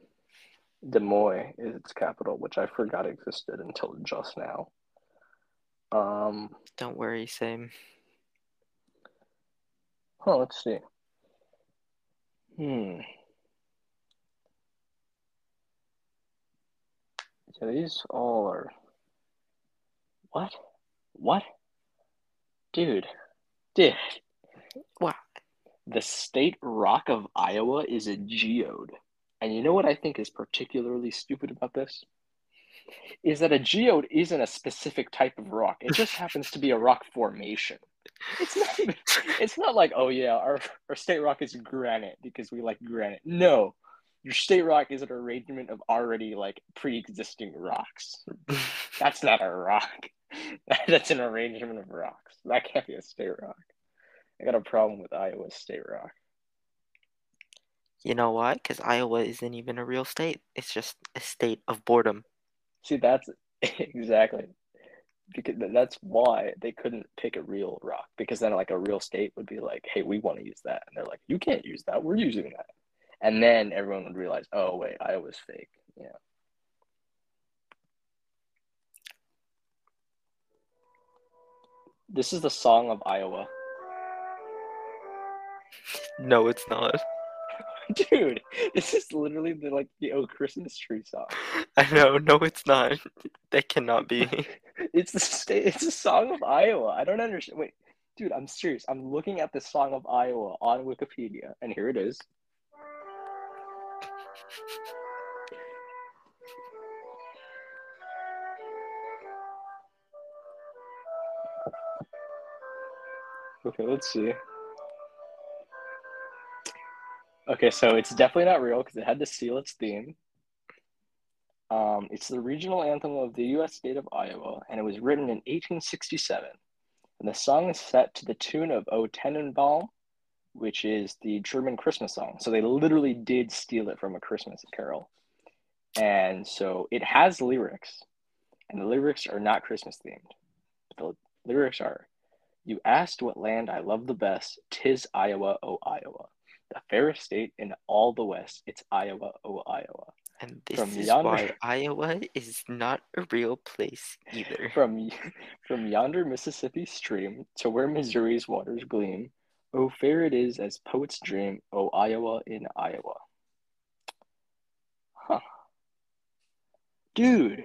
Des Moines is its capital, which I forgot existed until just now. Um, Don't worry, same. huh, let's see. Hmm. Yeah, these all are. What? What? Dude. Dude. What? The state rock of Iowa is a geode. And you know what I think is particularly stupid about this? Is that a geode isn't a specific type of rock. It just <laughs> happens to be a rock formation. It's not even, it's not like, oh yeah, our, our state rock is granite because we like granite. No. Your state rock is an arrangement of already like pre-existing rocks. That's not a rock. <laughs> That's an arrangement of rocks. That can't be a state rock. I got a problem with Iowa's state rock. You know why? Because Iowa isn't even a real state. It's just a state of boredom. See, that's <laughs> exactly because that's why they couldn't pick a real rock because then like a real state would be like, "Hey, we want to use that," and they're like, "You can't use that. We're using that," and then everyone would realize, "Oh wait, Iowa's fake." Yeah. This is the song of Iowa, <laughs> No, it's not. <laughs> dude. This is literally the like the oh Christmas tree song. I know. No, it's not. That cannot be. <laughs> It's the state. It's a song of Iowa. I don't understand. Wait, dude, I'm serious. I'm looking at the song of Iowa on Wikipedia, and here it is. Okay, let's see. Okay, so it's definitely not real because it had to steal its theme. Um, it's the regional anthem of the U.S. state of Iowa, and it was written in 1867. And the song is set to the tune of O Tannenbaum, which is the German Christmas song. So they literally did steal it from a Christmas carol. And so it has lyrics, and the lyrics are not Christmas themed. The lyrics are You asked what land I love the best, tis Iowa, oh Iowa. The fairest state in all the West, it's Iowa, oh Iowa. And this From is yonder- why Iowa is not a real place either. <laughs> From from yonder Mississippi stream to where Missouri's waters gleam, oh fair it is as poets dream, oh Iowa in Iowa. Huh. Dude.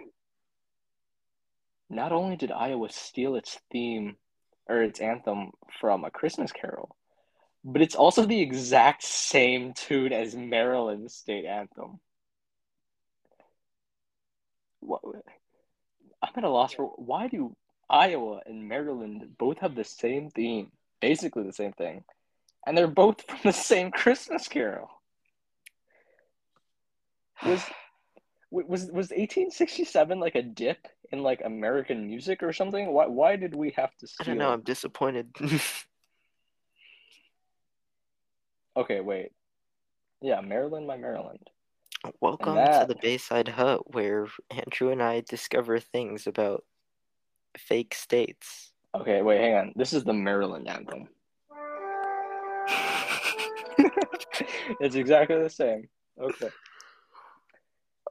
Not only did Iowa steal its theme or its anthem from a Christmas carol, but it's also the exact same tune as Maryland's state anthem. What? I'm at a loss for why do Iowa and Maryland both have the same theme, basically the same thing, and they're both from the same Christmas Carol. Was was was 1867 like a dip in like American music or something? Why why did we have to I steal? don't know. I'm disappointed. <laughs> Okay, wait. Yeah, Maryland, my Maryland. Welcome to the Bayside Hut, where Andrew and I discover things about fake states. Okay, wait, hang on. This is the Maryland anthem. <laughs> it's exactly the same. Okay.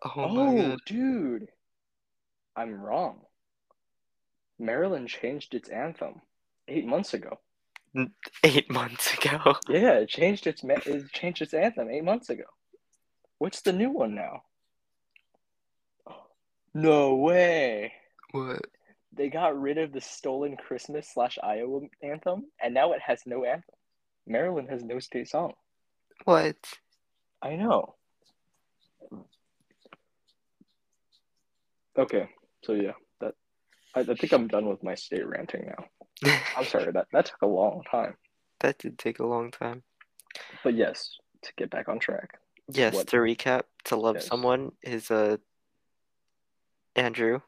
Oh, oh, god. dude. I'm wrong. Maryland changed its anthem eight months ago. <laughs> Eight months ago. Yeah, it changed its ma- it changed its anthem eight months ago. What's the new one now? No way. What? They got rid of the stolen Christmas slash Iowa anthem, and now it has no anthem. Maryland has no state song. What? I know. Okay, so yeah, that I, I think I'm done with my state ranting now. I'm sorry that that took a long time, that did take a long time. but yes, to get back on track. Yes, What- to recap, to love Yes. someone is uh Andrew.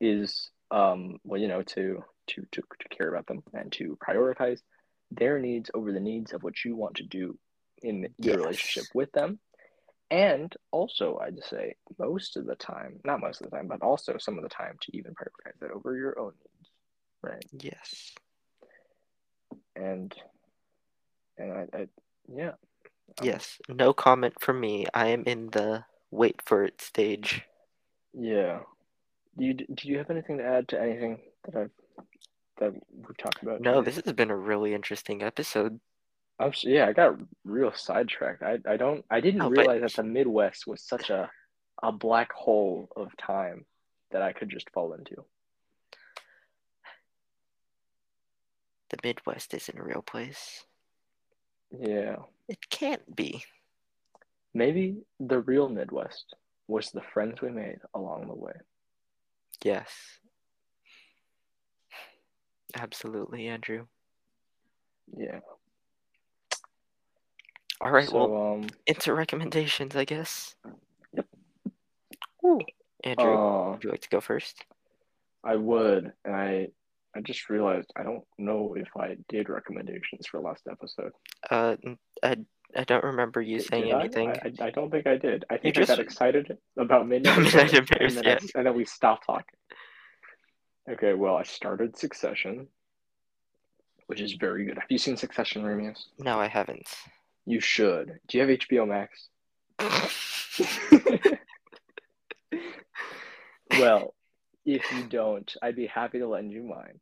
is um well you know to to to, to care about them and to prioritize their needs over the needs of what you want to do in your Yes. relationship with them and also i'd say most of the time not most of the time but also some of the time to even prioritize that over your own needs right Yes. and and i, I yeah Yes. No comment from me. I am in the wait for it stage. yeah do you do you have anything to add to anything that i've that we've talked about No, today? this has been a really interesting episode. I'm yeah, I got real sidetracked. I I don't I didn't oh, but- realize that the Midwest was such a a black hole of time that I could just fall into. The Midwest isn't a real place. Yeah. It can't be. Maybe the real Midwest was the friends we made along the way. Yes. Absolutely, Andrew. Yeah. All right, so well, um into recommendations, I guess. Yep. Ooh. Andrew, uh, would you like to go first? I would and I I just realized I don't know if I did recommendations for last episode. Uh, I, I don't remember you saying did I? anything. I, I, I don't think I did. I think I just- got excited about Midnight Midnight Bears, Bears, and, then I- and then we stopped talking. Okay, well, I started Succession, which is very good. Have you seen Succession, Reimius? No, I haven't. You should. Do you have HBO Max? <laughs> <laughs> well, if you don't, I'd be happy to lend you mine.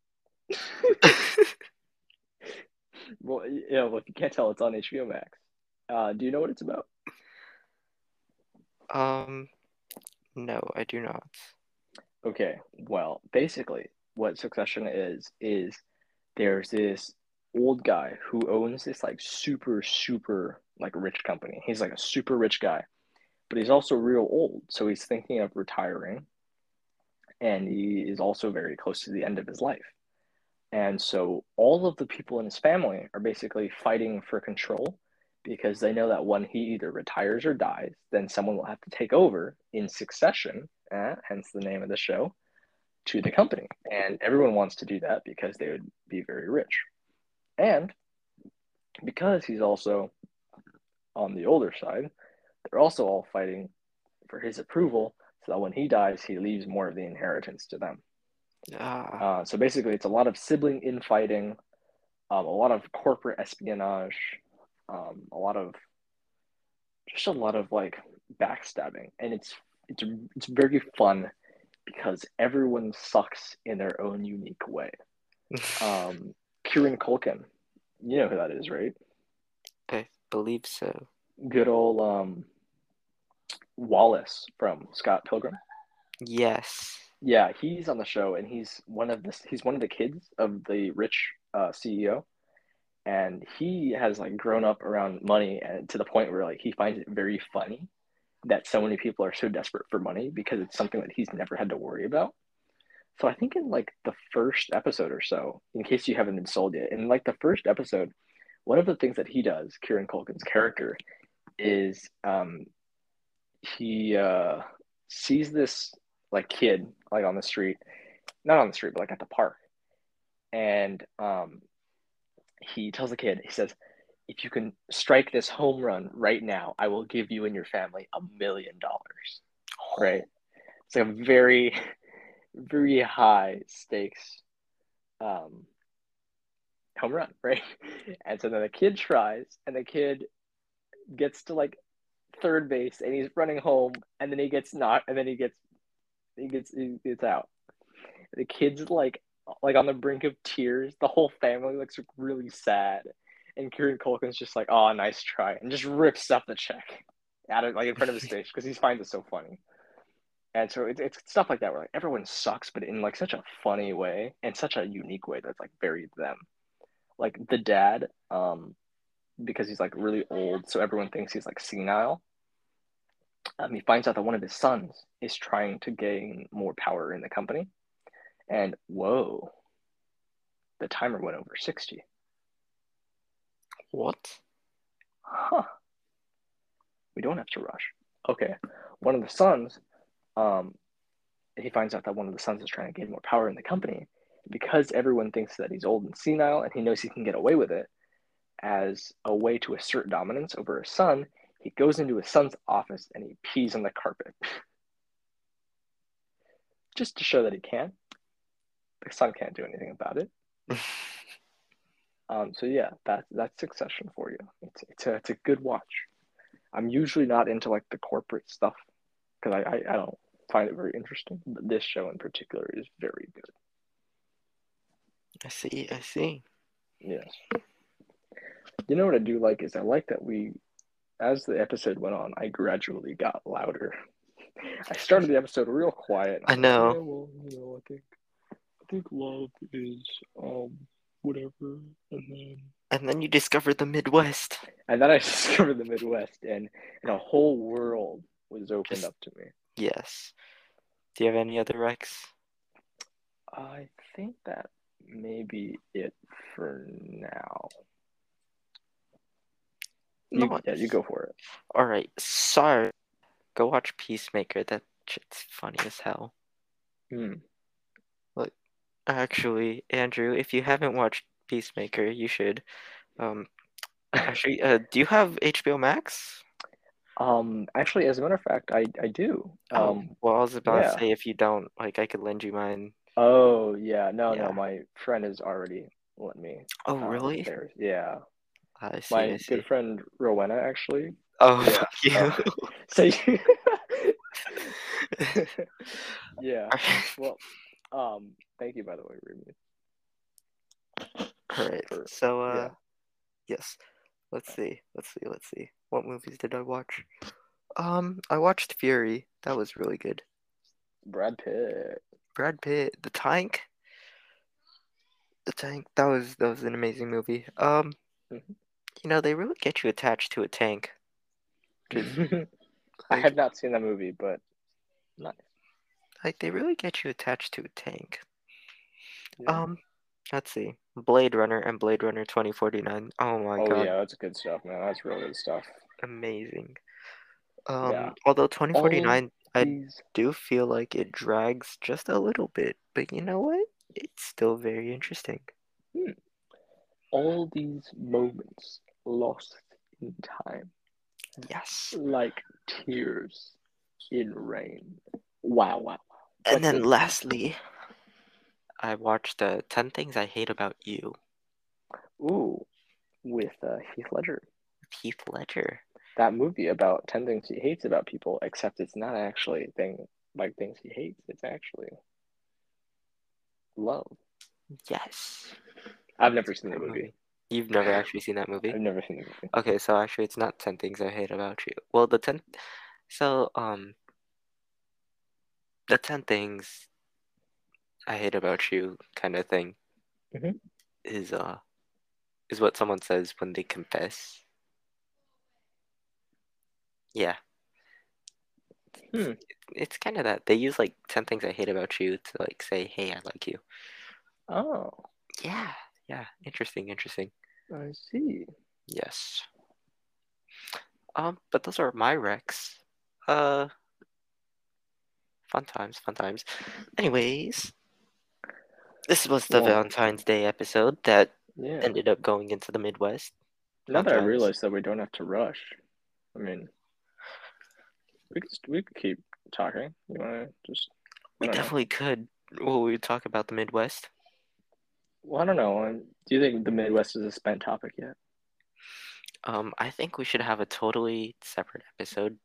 well, yeah, well, if you can't tell, it's on HBO Max. Uh, do you know what it's about? um, no, I do not. Okay, well, basically, what Succession is is there's this old guy who owns this like super super like rich company. He's like a super rich guy, but he's also real old, so he's thinking of retiring, and he is also very close to the end of his life. And so all of the people in his family are basically fighting for control because they know that when he either retires or dies, then someone will have to take over in succession, eh, hence the name of the show, to the company. And everyone wants to do that because they would be very rich. And because he's also on the older side, they're also all fighting for his approval so that when he dies, he leaves more of the inheritance to them. Ah, Uh, so basically, it's a lot of sibling infighting, um, a lot of corporate espionage, um, a lot of just a lot of like backstabbing, and it's it's it's very fun because everyone sucks in their own unique way. <laughs> Um, Kieran Culkin, you know who that is, right? I believe so. Good old um, Wallace from Scott Pilgrim. Yes. Yeah, he's on the show, and he's one of the he's one of the kids of the rich uh, CEO, and he has like grown up around money, and to the point where like he finds it very funny that so many people are so desperate for money because it's something that he's never had to worry about. So I think in like the first episode or so, in case you haven't been sold yet, in like the first episode, one of the things that he does, Kieran Culkin's character, is um, he uh, sees this like kid like on the street, not on the street, but like at the park, and um, he tells the kid, he says, "If you can strike this home run right now, I will give you and your family a million dollars." Right? It's like a very, very high stakes um, home run, <laughs> right? And so then the kid tries, and the kid gets to like third base, and he's running home, and then he gets knocked, and then he gets he gets he gets out. The kid's like like on the brink of tears. The whole family looks really sad, and Kieran Culkin's just like, "Oh, nice try," and just rips up the check out of like in front of his <laughs> face because he finds it so funny. And so it's, it's stuff like that where like everyone sucks, but in like such a funny way and such a unique way that's like very them. Like the dad, um, because he's like really old, so everyone thinks he's like senile. Um, he finds out that one of his sons is trying to gain more power in the company, and whoa, the timer went over sixty. What? Huh. We don't have to rush. Okay. One of the sons, um, he finds out that one of the sons is trying to gain more power in the company. Because everyone thinks that he's old and senile and he knows he can get away with it, as a way to assert dominance over his son, he goes into his son's office and he pees on the carpet. <laughs> Just to show that he can. The son can't do anything about it. <laughs> Um, so yeah, that's that's Succession for you. It's it's a it's a good watch. I'm usually not into like the corporate stuff because I, I I don't find it very interesting. But this show in particular is very good. I see. I see. Yes. You know what I do like is I like that we, as the episode went on, I gradually got louder. I started the episode real quiet. I know. Yeah, well, you know, I think I think love is um whatever, and then And then you discovered the Midwest. and then I <laughs> discovered the Midwest, and and a whole world was opened Just- up to me. Yes. Do you have any other Rex? I think that may be it for now. You, yeah, you go for it. All right. Sorry. Go watch Peacemaker. That shit's funny as hell. Hmm. Actually, Andrew, if you haven't watched Peacemaker, you should. Um, <laughs> actually, uh, do you have HBO Max? Um, actually, as a matter of fact, I I do. Um, oh, well, I was about yeah. to say if you don't, like, I could lend you mine. oh yeah, no, Yeah. no, my friend has already let me. Oh, uh, really? theirs. Yeah, I see. my I see. good friend Rowena actually. Oh, Yeah. fuck you. So you- <laughs> <laughs> yeah. Well, um, thank you by the way, Remy. All right. for- So, uh, yeah. yes. Let's see. Let's see. Let's see. What movies did I watch? Um, I watched Fury. That was really good. Brad Pitt. Brad Pitt, The Tank. The Tank. That was that was an amazing movie. Um, Mhm. You know they really get you attached to a tank. <laughs> I have not seen that movie, but nice. like they really get you attached to a tank. Yeah. Um, let's see. Blade Runner and Blade Runner 2049. Oh my oh god, Oh yeah, that's good stuff, man. That's real good stuff. amazing. Um, Yeah. although 2049, I These do feel like it drags just a little bit, but you know what? It's still very interesting. all these moments lost in time, Yes. like tears in rain. Wow, wow, wow. And then the- lastly, I watched uh, 10 Things I Hate About You Ooh, with uh, Heath Ledger. Heath Ledger. That movie about 10 things he hates about people, except it's not actually a thing like things he hates. It's actually love. Yes. I've never seen the movie. You've never actually seen that movie? I've never seen the movie. Okay, so actually it's not 10 Things I Hate About You. Well, the 10 So, um the 10 things I hate about you kind of thing Mhm. is uh is what someone says when they confess. Yeah. Hmm. It's kind of that. They use like 10 things I hate about you to like say, "Hey, I like you." Oh, Yeah. Yeah, interesting, interesting. I see. Yes. Um, but those are my recs. Uh, fun times, fun times. Anyways, this was the Valentine's Day episode that Yeah. ended up going into the Midwest. Now that I realize that we don't have to rush, I mean, we could we could keep talking. You want to just? We don't know. definitely could. Well, we talk about the Midwest. Well, I don't know. um, Do you think the Midwest is a spent topic yet? Um, I think we should have a totally separate episode.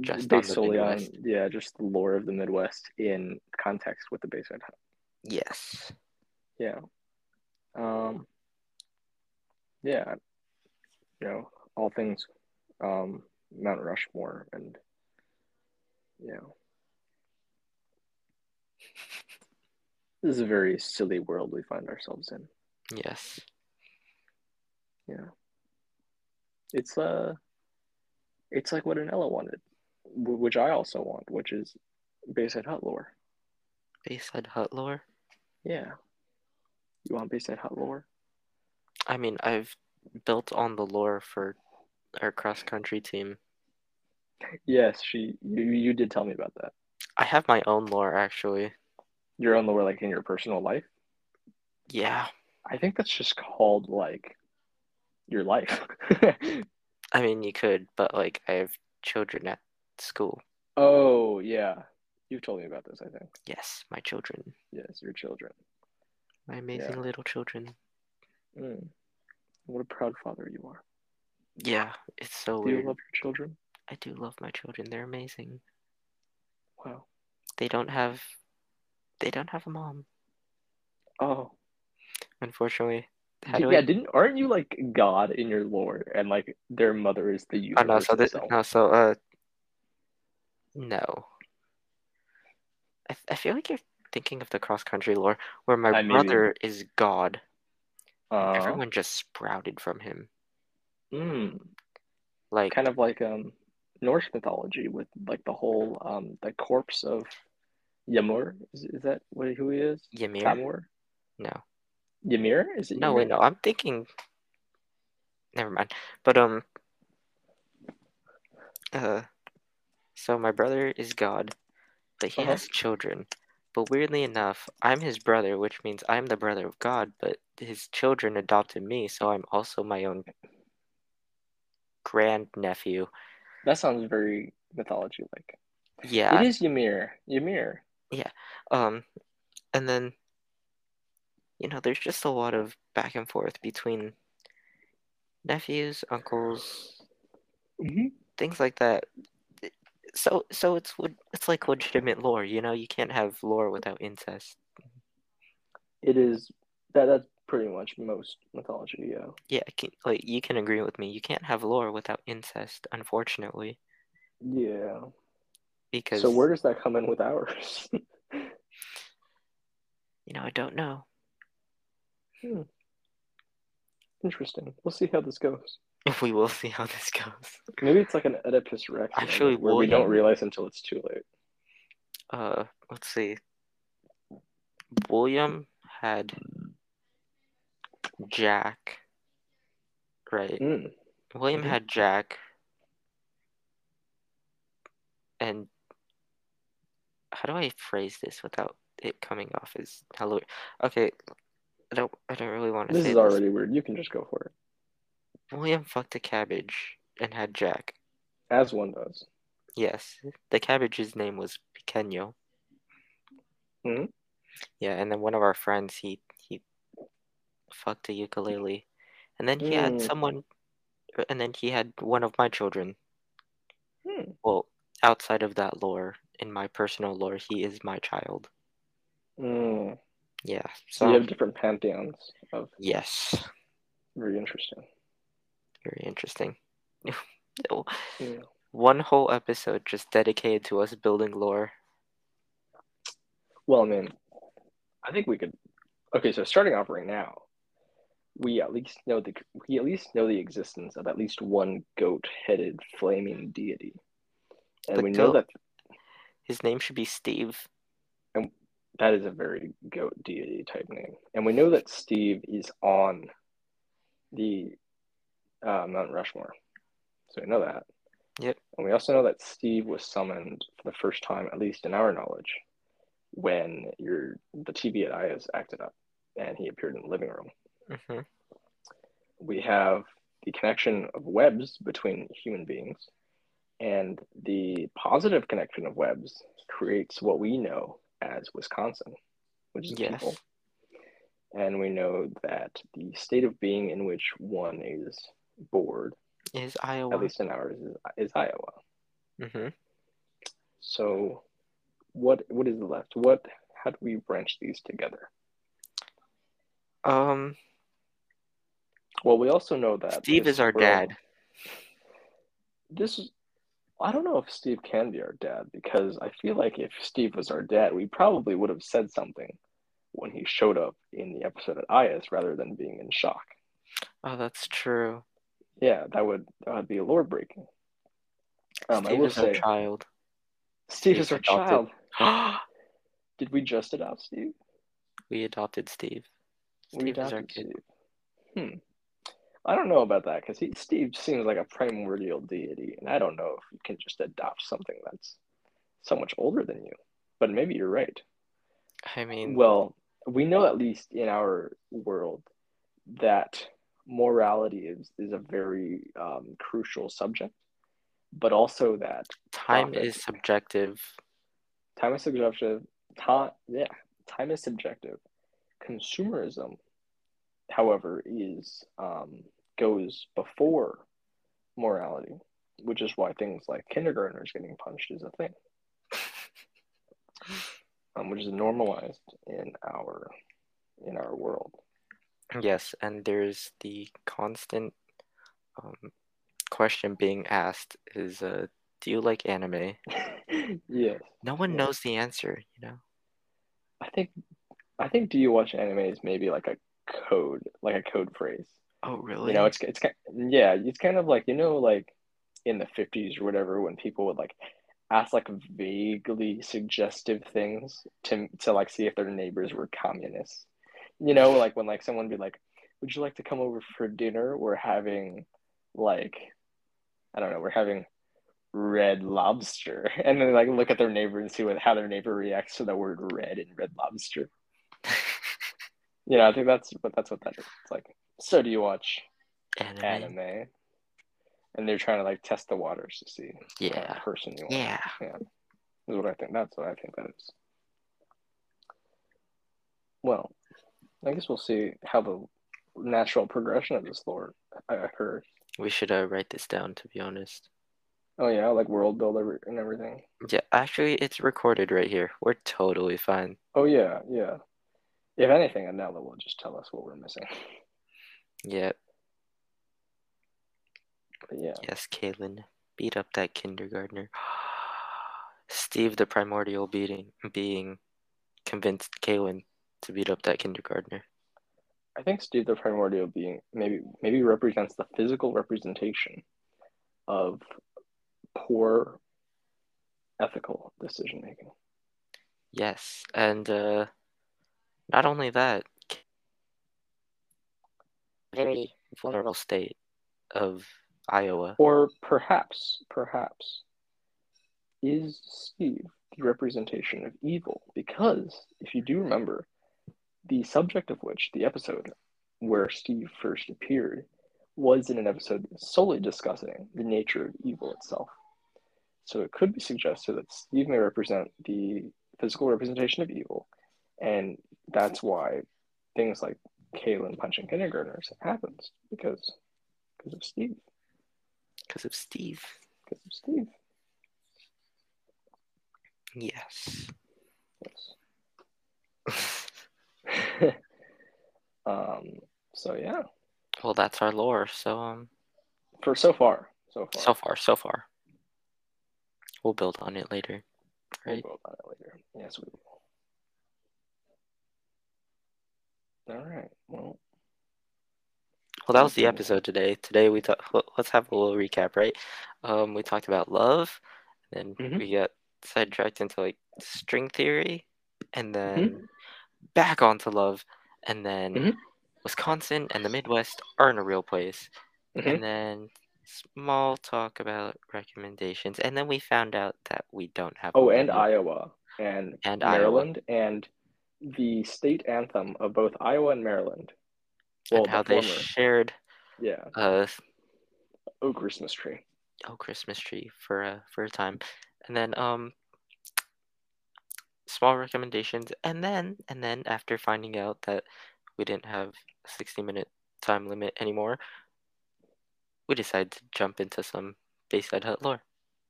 Just on based the solely on yeah, just the lore of the Midwest in context with the Bayside Hut. Yes. Yeah. Um. Yeah. You know, all things, um, Mount Rushmore, and you know, This is a very silly world we find ourselves in. Yes. Yeah. It's uh it's like what Anella wanted, wh- which I also want, which is Bayside Hut lore. Bayside Hut lore. Yeah. You want Bayside Hut lore? I mean, I've built on the lore for our cross country team. Yes, she you, you did tell me about that. I have my own lore actually. Your own lore like in your personal life? Yeah. I think that's just called like your life. <laughs> I mean, you could, but like I have children at school. oh yeah. You've told me about this, I think. Yes, my children. Yes, your children. My amazing Yeah. little children. Mm. What a proud father you are. Yeah, it's so Do you love your children? I do love my children. They're amazing. Wow. They don't have they don't have a mom, Oh. unfortunately. Yeah, I didn't aren't you like God in your lore and like their mother is the Oh universe no, so this no, so uh no. I I feel like you're thinking of the cross country lore where my I brother is God. Uh, Everyone just sprouted from him. mm, Like kind of like um Norse mythology with like the whole um the corpse of Ymir. Is, is that what who he is? Ymir? Tamur? No. Ymir? Is it No, wait, no. I'm thinking. Never mind. But um. Uh. So my brother is God, but he Uh-huh. has children. But weirdly enough, I'm his brother, which means I'm the brother of God. But his children adopted me, so I'm also my own grand nephew. That sounds very mythology like. Yeah. It is Ymir. Ymir. Um, and then, you know, there's just a lot of back and forth between nephews, uncles, Mm-hmm. things like that. So, so it's it's like legitimate lore, you know. You can't have lore without incest. It is that that's pretty much most mythology, yeah. Yeah, can, like you can agree with me. You can't have lore without incest, unfortunately, Yeah. Because So where does that come in with ours? <laughs> you know I don't know. Hmm. Interesting. We'll see how this goes. <laughs> We will see how this goes. Maybe it's like an Oedipus Rex Actually, where we don't realize until it's too late. Uh, let's see. William had Jack, right? Mm. William Mhm. had Jack, and how do I phrase this without it coming off as hello? Okay, I don't. I don't really want to This is already weird. You can just go for it. William fucked a cabbage and had Jack. As one does. Yes, the cabbage's name was Pequeño. Mhm. Yeah, and then one of our friends, he he fucked a ukulele, and then he had Mm. someone, and then he had one of my children. Hmm. Well, outside of that lore, in my personal lore, he is my child. Mm. Yeah, So you have different pantheons of yes, very interesting. very interesting. <laughs> Yeah. One whole episode just dedicated to us building lore. Well, I mean, I think we could. Okay, so starting off right now, we at least know the we at least know the existence of at least one goat-headed flaming deity, and we know that His name should be Steve. And that is a very goat deity type name, and we know that Steve is on the uh, Mount Rushmore, so we know that. Yep. And we also know that Steve was summoned for the first time, at least in our knowledge, when your the TV at Aya's acted up, and he appeared in the living room. hmm We have the connection of webs between human beings, and the positive connection of webs creates what we know as Wisconsin, which is Yes. people. And we know that the state of being in which one is bored, Is Iowa? at least in ours, is, is Iowa. hmm So, what what is left? What how do we branch these together? Um, Well, we also know that Steve is our world- dad. This is I don't know if Steve can be our dad because I feel like if Steve was our dad, we probably would have said something when he showed up in the episode at Aya's rather than being in shock. Oh, that's true. Yeah, that would that would be lore breaking. Um, I Steve will is our say, child. Steve He's is our adopted. child. <gasps> Did we just adopt Steve? we adopted Steve. we Steve is our adopted kid. Steve. Hmm. I don't know about that because he Steve seems like a primordial deity, and I don't know if you can just adopt something that's so much older than you. But maybe you're right. I mean, Well, we know at least in our world that morality is is a very um, crucial subject, but also that time profit. is subjective. time is subjective. Time, yeah, time is subjective. Consumerism, however, is um, goes before morality, which is why things like kindergartners getting punched is a thing, <laughs> um, which is normalized in our in our world. Yes, and there's the constant um, question being asked is, uh, do you like anime? <laughs> yes, No one Yeah. knows the answer, you know? I think I think do you watch anime is maybe like a code, like a code phrase. Oh, really? You know, it's it's kind yeah, it's kind of like you know, like in the fifties or whatever, when people would like ask like vaguely suggestive things to to like see if their neighbors were communists. You know, like when like someone would be like, "Would you like to come over for dinner? We're having like, I don't know, we're having red lobster," <laughs> and then like look at their neighbor and see what how their neighbor reacts to the word red and red lobster. <laughs> You know, I think that's but that's what that is. It's like, so do you watch anime. anime, and they're trying to like test the waters to see what kind Yeah. of person you. Yeah. yeah, is what I think. That's what I think that is. Well, I guess we'll see how the natural progression of this lore uh, occurs. We should uh, write this down, to be honest. Oh yeah, like world builder and everything. Yeah, actually, it's recorded right here. We're totally fine. Oh yeah, yeah. If anything, Anella will just tell us what we're missing. <laughs> Yeah. But yeah, Yes, Kaylin. Beat up that kindergartner. <gasps> Steve, the primordial beating, being convinced Kaylin to beat up that kindergartner. I think Steve the primordial being maybe maybe represents the physical representation of poor ethical decision making. Yes, and uh, not only that, very vulnerable state of Iowa. Or perhaps, perhaps, is Steve the representation of evil? Because if you do remember, the subject of which the episode where Steve first appeared was in an episode solely discussing the nature of evil itself. So it could be suggested that Steve may represent the physical representation of evil, and that's why things like Kaylin punching kindergartners happens because because of Steve. Because of Steve. Because of Steve. Yes. Yes. <laughs> um. So yeah, Well, that's our lore. So um, for so far, so far, so far, so far. We'll build on it later. we'll right. go about it later. Yes, we will. All right. Well, Well, that was the episode today. Today we talk. Let's have a little recap, right? Um, we talked about love, then Mhm. we got sidetracked into like string theory, and Mm-hmm. then back onto love, and then Mhm. Wisconsin and the Midwest aren't a real place, Mhm. and then small talk about recommendations, and then we found out that we don't have. oh, and. Iowa and, And Iowa. Maryland and the state anthem of both Iowa and Maryland. Well, and how the they former. shared yeah. uh Oh, Christmas tree. oh Christmas tree for a for a time, and then um small recommendations, and then and then after finding out that we didn't have a sixty minute time limit anymore, we decided to jump into some Bayside Hut lore.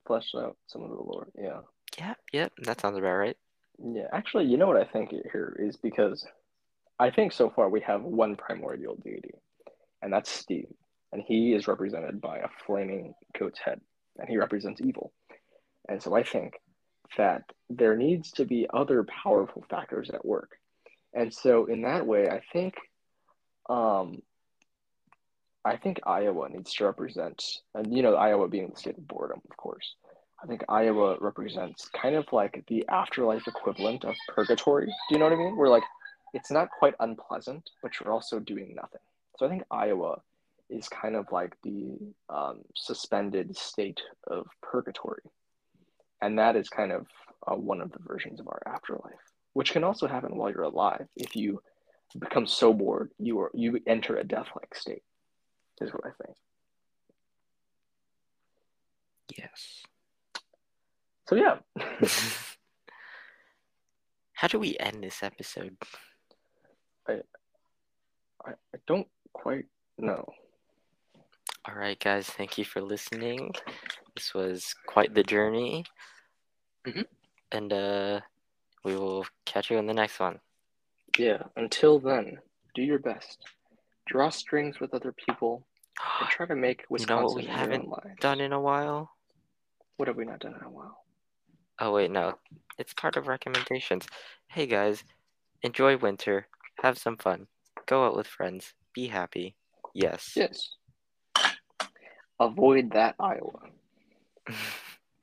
Flesh out some of the lore. Yeah. Yeah, yeah, that sounds about right. Yeah, actually, you know what I think here is because I think so far we have one primordial deity, and that's Steve, and he is represented by a flaming goat's head, and he represents evil. And so I think that there needs to be other powerful factors at work, And so in that way, I think um I think Iowa needs to represent and you know, Iowa being the state of boredom, of course. I think Iowa represents kind of like the afterlife equivalent of purgatory. Do you know what I mean? Where like it's not quite unpleasant, but you're also doing nothing. So I think Iowa is kind of like the um, suspended state of purgatory. And that is kind of uh, one of the versions of our afterlife, which can also happen while you're alive. If you become so bored, you are you enter a death-like state. Is what I think. Yes. So yeah, <laughs> How do we end this episode? I, I I don't quite know. All right, guys, thank you for listening. This was quite the journey. Mhm. And uh, we will catch you in the next one. Yeah. Until then, do your best. Draw strings with other people <gasps> and try to make Wisconsin You know what we haven't. Done in a while? What have we not done in a while? Oh, wait, no. It's part of recommendations. Hey, guys, enjoy winter. Have some fun. Go out with friends. Be happy. Yes. Yes. Avoid that Iowa. <laughs>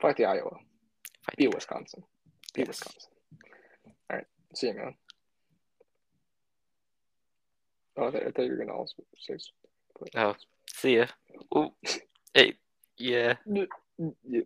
Fight the Iowa. Fight Be Wisconsin. Be Yes. Wisconsin. All right. See you, man. Oh, I thought, I thought you were gonna also say. Oh, see ya. Ooh. <laughs> Hey, yeah. Yeah,